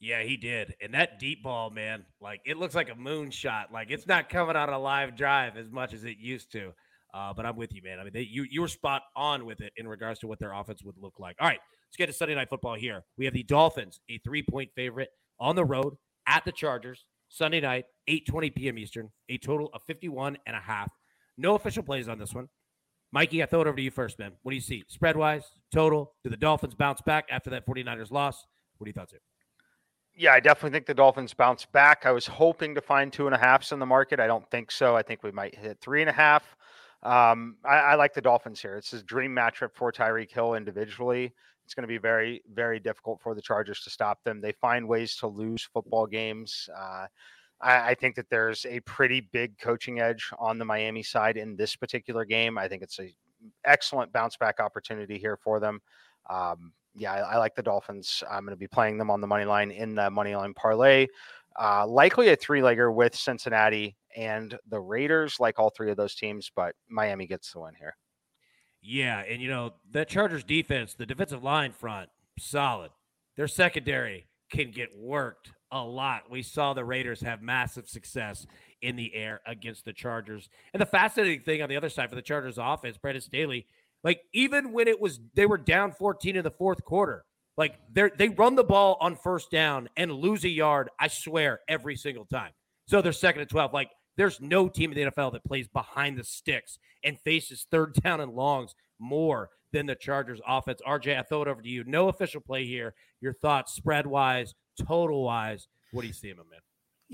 Yeah, he did. And that deep ball, man, like it looks like a moonshot. Like it's not coming on a live drive as much as it used to. Uh, but I'm with you, man. I mean, they, you you were spot on with it in regards to what their offense would look like. All right, let's get to Sunday night football here. We have the Dolphins, a three point favorite on the road at the Chargers Sunday night, 8:20 p.m. Eastern. A total of 51 and a half. No official plays on this one. Mikey, I throw it over to you first, man. What do you see? Spread wise, total? Do the Dolphins bounce back after that 49ers loss? What do you thoughts here? Yeah, I definitely think the Dolphins bounce back. I was hoping to find two and a halfs in the market. I don't think so. I think we might hit three and a half. Um, I, I, like the Dolphins here. It's a dream matchup for Tyreek Hill individually. It's going to be very, very difficult for the Chargers to stop them. They find ways to lose football games. Uh, I, I, think that there's a pretty big coaching edge on the Miami side in this particular game. I think it's a excellent bounce back opportunity here for them. Um, yeah, I, I, like the Dolphins. I'm going to be playing them on the money line in the money line parlay. Uh, likely a three legger with Cincinnati and the Raiders, like all three of those teams, but Miami gets the win here. Yeah, and you know that Chargers defense, the defensive line front, solid. Their secondary can get worked a lot. We saw the Raiders have massive success in the air against the Chargers. And the fascinating thing on the other side for the Chargers offense, Brandon Staley, like even when it was they were down 14 in the fourth quarter, like they they run the ball on first down and lose a yard, I swear, every single time. So they're second and 12. Like there's no team in the NFL that plays behind the sticks and faces third down and longs more than the Chargers offense. RJ, I throw it over to you. No official play here. Your thoughts, spread wise, total wise. What do you see, in my man?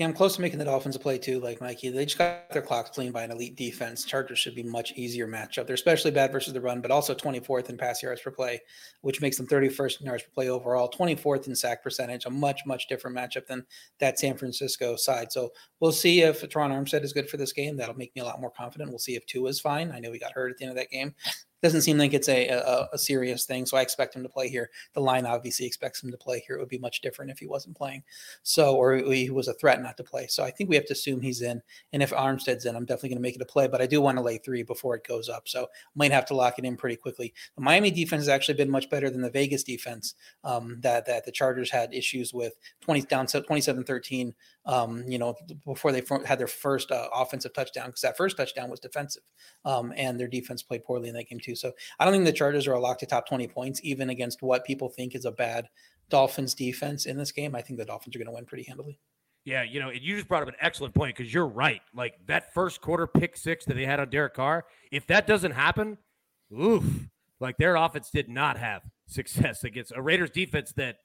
Yeah, I'm close to making the Dolphins a play too, like Mikey. They just got their clocks cleaned by an elite defense. Chargers should be much easier matchup. They're especially bad versus the run, but also 24th in pass yards per play, which makes them 31st in yards per play overall, 24th in sack percentage, a much, much different matchup than that San Francisco side. So we'll see if Terron Armstead is good for this game. That'll make me a lot more confident. We'll see if Tua is fine. I know he got hurt at the end of that game doesn't seem like it's a, a, a, serious thing. So I expect him to play here. The line obviously expects him to play here. It would be much different if he wasn't playing. So, or he was a threat not to play. So I think we have to assume he's in. And if Armstead's in, I'm definitely going to make it a play. But I do want to lay three before it goes up. So might have to lock it in pretty quickly. The Miami defense has actually been much better than the Vegas defense um, that, that the Chargers had issues with 20 down 27 13 um, you know, before they had their first uh, offensive touchdown, because that first touchdown was defensive, um, and their defense played poorly in that game too. So I don't think the Chargers are a lock to top 20 points, even against what people think is a bad Dolphins defense in this game. I think the Dolphins are going to win pretty handily. Yeah, you know, you just brought up an excellent point because you're right. Like that first quarter pick six that they had on Derek Carr, if that doesn't happen, oof, like their offense did not have success against a Raiders defense that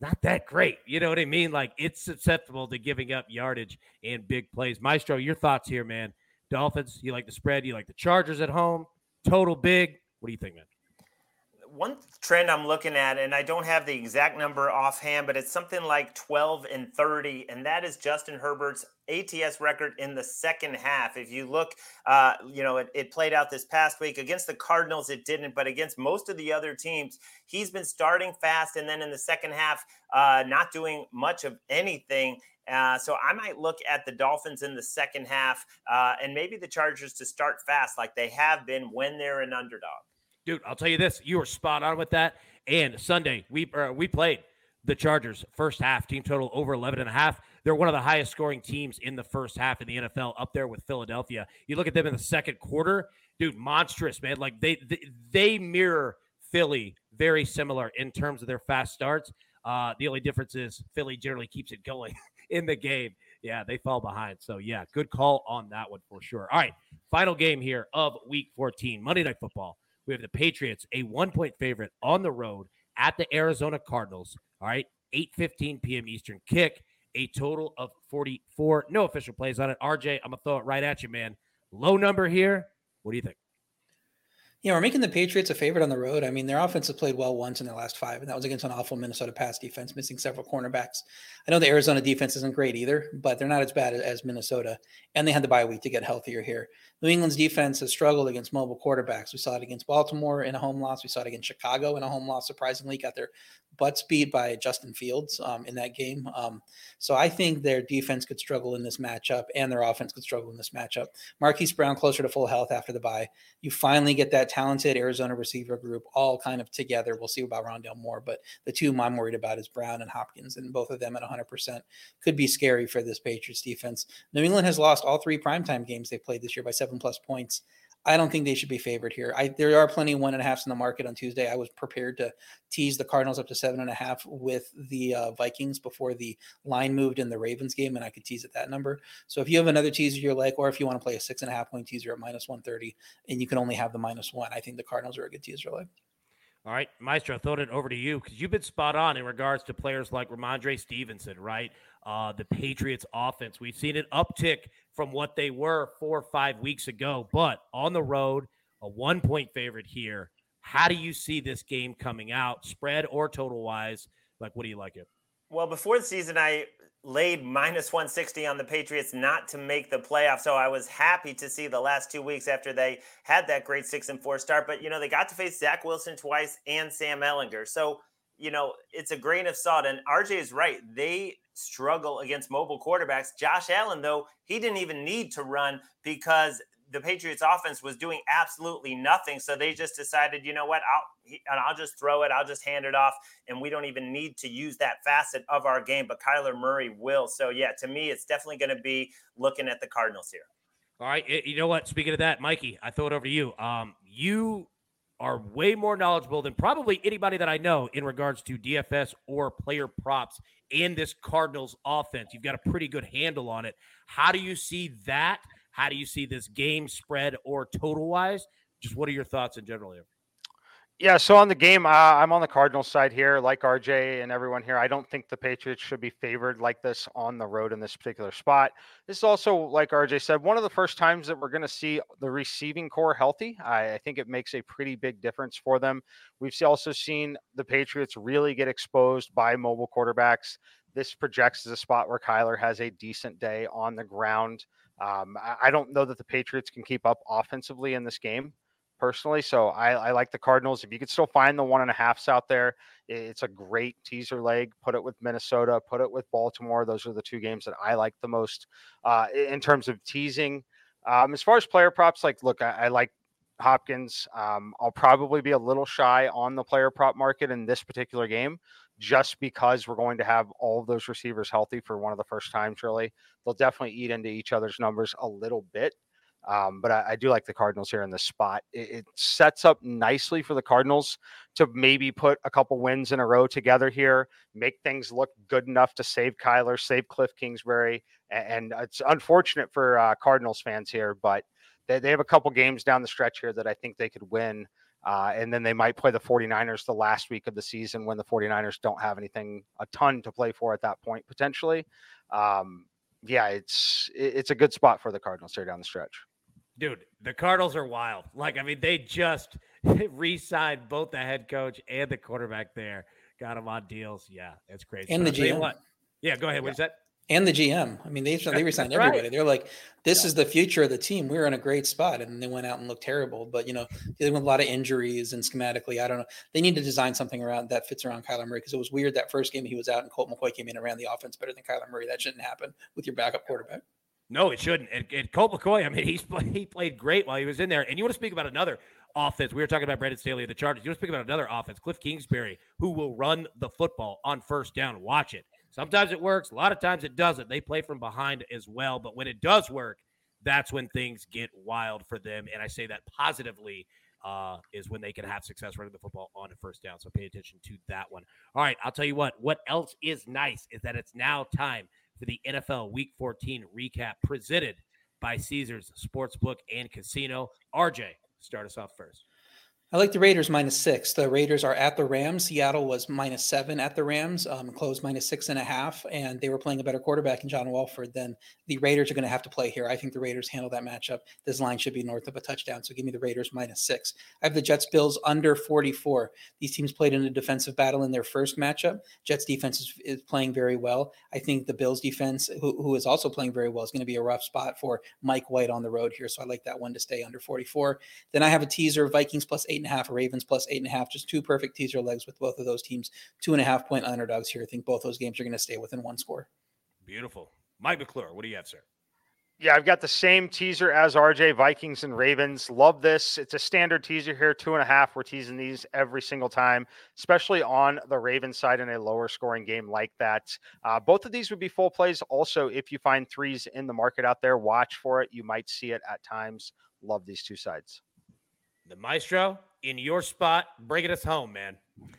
not that great. You know what I mean? Like it's susceptible to giving up yardage and big plays. Maestro, your thoughts here, man. Dolphins, you like the spread? You like the Chargers at home? Total big. What do you think, man? one trend I'm looking at, and I don't have the exact number offhand, but it's something like 12 and 30, and that is Justin Herbert's ATS record in the second half. If you look, uh, you know, it, it, played out this past week against the Cardinals, it didn't, but against most of the other teams, he's been starting fast, and then in the second half, uh, not doing much of anything. Uh, so I might look at the Dolphins in the second half, uh, and maybe the Chargers to start fast, like they have been when they're an underdog dude, I'll tell you this: you were spot on with that. And Sunday, we uh, we played the Chargers first half team total over 11 and a half. They're one of the highest scoring teams in the first half in the NFL, up there with Philadelphia. You look at them in the second quarter, dude, monstrous man. Like they they, they mirror Philly very similar in terms of their fast starts. Uh, the only difference is Philly generally keeps it going in the game. Yeah, they fall behind. So yeah, good call on that one for sure. All right, final game here of Week 14, Monday Night Football. We have the Patriots, a one point favorite on the road at the Arizona Cardinals. All right, 8 15 p.m. Eastern kick, a total of 44. No official plays on it. RJ, I'm going to throw it right at you, man. Low number here. What do you think? Yeah, we're making the Patriots a favorite on the road. I mean, their offense has played well once in their last five, and that was against an awful Minnesota pass defense, missing several cornerbacks. I know the Arizona defense isn't great either, but they're not as bad as Minnesota, and they had the bye week to get healthier here. New England's defense has struggled against mobile quarterbacks. We saw it against Baltimore in a home loss. We saw it against Chicago in a home loss. Surprisingly, got their butts beat by Justin Fields um, in that game. Um, so I think their defense could struggle in this matchup, and their offense could struggle in this matchup. Marquise Brown closer to full health after the bye. You finally get that talented Arizona receiver group all kind of together. We'll see about Rondale Moore, but the two I'm worried about is Brown and Hopkins, and both of them at 100% could be scary for this Patriots defense. New England has lost all three primetime games they played this year by seven plus points. I don't think they should be favored here. I, there are plenty of one and a halfs in the market on Tuesday. I was prepared to tease the Cardinals up to seven and a half with the uh, Vikings before the line moved in the Ravens game, and I could tease at that number. So if you have another teaser you like, or if you want to play a six and a half point teaser at minus 130 and you can only have the minus one, I think the Cardinals are a good teaser like. All right, Maestro, I throw it over to you because you've been spot on in regards to players like Rhamondre Stevenson, right? Uh, the Patriots offense. We've seen an uptick from what they were four or five weeks ago, but on the road, a one point favorite here. How do you see this game coming out, spread or total wise? Like, what do you like it? Well, before the season, I laid minus 160 on the Patriots not to make the playoffs. So I was happy to see the last two weeks after they had that great six and four start. But, you know, they got to face Zach Wilson twice and Sam Ehlinger. So, you know, it's a grain of salt. And RJ is right. They struggle against mobile quarterbacks. Josh Allen, though, he didn't even need to run because the Patriots offense was doing absolutely nothing. So they just decided, you know what, I'll and I'll just throw it, I'll just hand it off, and we don't even need to use that facet of our game. But Kyler Murray will. So yeah, to me, it's definitely going to be looking at the Cardinals here. All right, you know what? Speaking of that, Mikey, I throw it over to you. Um, you are way more knowledgeable than probably anybody that I know in regards to DFS or player props in this Cardinals offense. You've got a pretty good handle on it. How do you see that? How do you see this game spread or total wise? Just what are your thoughts in general here? Yeah, so on the game, uh, I'm on the Cardinals side here, like RJ and everyone here. I don't think the Patriots should be favored like this on the road in this particular spot. This is also, like RJ said, one of the first times that we're going to see the receiving corps healthy. I, I, think it makes a pretty big difference for them. We've also seen the Patriots really get exposed by mobile quarterbacks. This projects as a spot where Kyler has a decent day on the ground. Um, I, I, don't know that the Patriots can keep up offensively in this game personally. So I, I, like the Cardinals. If you could still find the one and a halfs out there, it's a great teaser leg. Put it with Minnesota, put it with Baltimore. Those are the two games that I like the most uh, in terms of teasing. Um, as far as player props, like, look, I, I like Hopkins. Um, I'll probably be a little shy on the player prop market in this particular game just because we're going to have all of those receivers healthy for one of the first times, really. They'll definitely eat into each other's numbers a little bit. Um, but I, I, do like the Cardinals here in this spot. It, it, sets up nicely for the Cardinals to maybe put a couple wins in a row together here, make things look good enough to save Kyler, save Cliff Kingsbury. And, and it's unfortunate for uh, Cardinals fans here, but they, they have a couple games down the stretch here that I think they could win. Uh, and then they might play the 49ers the last week of the season when the 49ers don't have anything a ton to play for at that point, potentially. Um, yeah, it's it's a good spot for the Cardinals here down the stretch. Dude, the Cardinals are wild. Like, I mean, they just re-signed both the head coach and the quarterback there. Got them on deals. Yeah, that's crazy. And the GM. Yeah, go ahead. What is that? And the GM. I mean, they they resigned right. everybody. They're like, this yeah. is the future of the team. We're in a great spot, and they went out and looked terrible. But you know, dealing with a lot of injuries and schematically, I don't know. They need to design something around that fits around Kyler Murray because it was weird that first game he was out and Colt McCoy came in and ran the offense better than Kyler Murray. That shouldn't happen with your backup quarterback. No, it shouldn't. And, and Colt McCoy, I mean, he's he played great while he was in there. And you want to speak about another offense? We were talking about Brandon Staley of the Chargers. You want to speak about another offense? Cliff Kingsbury, who will run the football on first down. Watch it. Sometimes it works, a lot of times it doesn't. They play from behind as well, but when it does work, that's when things get wild for them. And I say that positively uh, is when they can have success running the football on a first down. So pay attention to that one. All right, I'll tell you what. What else is nice is that it's now time for the NFL Week 14 recap presented by Caesars Sportsbook and Casino. RJ, start us off first. I like the Raiders minus six. The Raiders are at the Rams. Seattle was minus seven at the Rams, um, closed minus six and a half, and they were playing a better quarterback in John Wolford than the Raiders are going to have to play here. I think the Raiders handle that matchup. This line should be north of a touchdown, so give me the Raiders minus six. I have the Jets Bills under 44. These teams played in a defensive battle in their first matchup. Jets defense is, is playing very well. I think the Bills defense, who, who is also playing very well, is going to be a rough spot for Mike White on the road here. So I like that one to stay under 44. Then I have a teaser Vikings plus eight and a half, Ravens plus eight and a half. Just two perfect teaser legs with both of those teams. Two and a half point underdogs here. I think both those games are going to stay within one score. Beautiful. Mike McClure, what do you have, sir? Yeah, I've got the same teaser as RJ Vikings and Ravens. Love this. It's a standard teaser here, two and a half. We're teasing these every single time, especially on the Ravens side in a lower scoring game like that. Uh, both of these would be full plays. Also, if you find threes in the market out there, watch for it. You might see it at times. Love these two sides. The Maestro in your spot, bringing us home, man.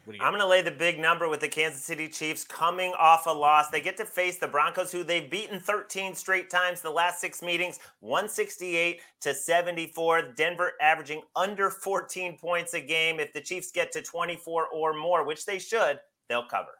I'm going to lay the big number with the Kansas City Chiefs coming off a loss. They get to face the Broncos, who they've beaten 13 straight times the last six meetings, 168 to 74. Denver averaging under 14 points a game. If the Chiefs get to 24 or more, which they should, they'll cover.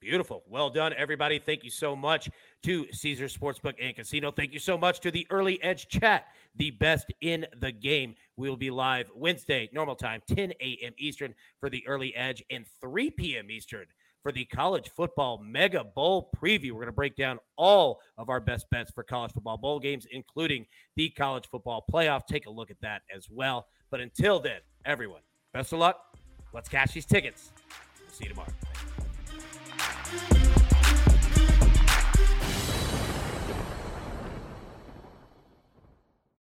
Beautiful. Well done, everybody. Thank you so much to Caesar Sportsbook and Casino. Thank you so much to the Early Edge Chat, the best in the game. We will be live Wednesday, normal time, 10 a.m. Eastern for the Early Edge and 3 p.m. Eastern for the college football mega bowl preview. We're going to break down all of our best bets for college football bowl games, including the college football playoff. Take a look at that as well. But until then, everyone, best of luck. Let's cash these tickets. We'll see you tomorrow.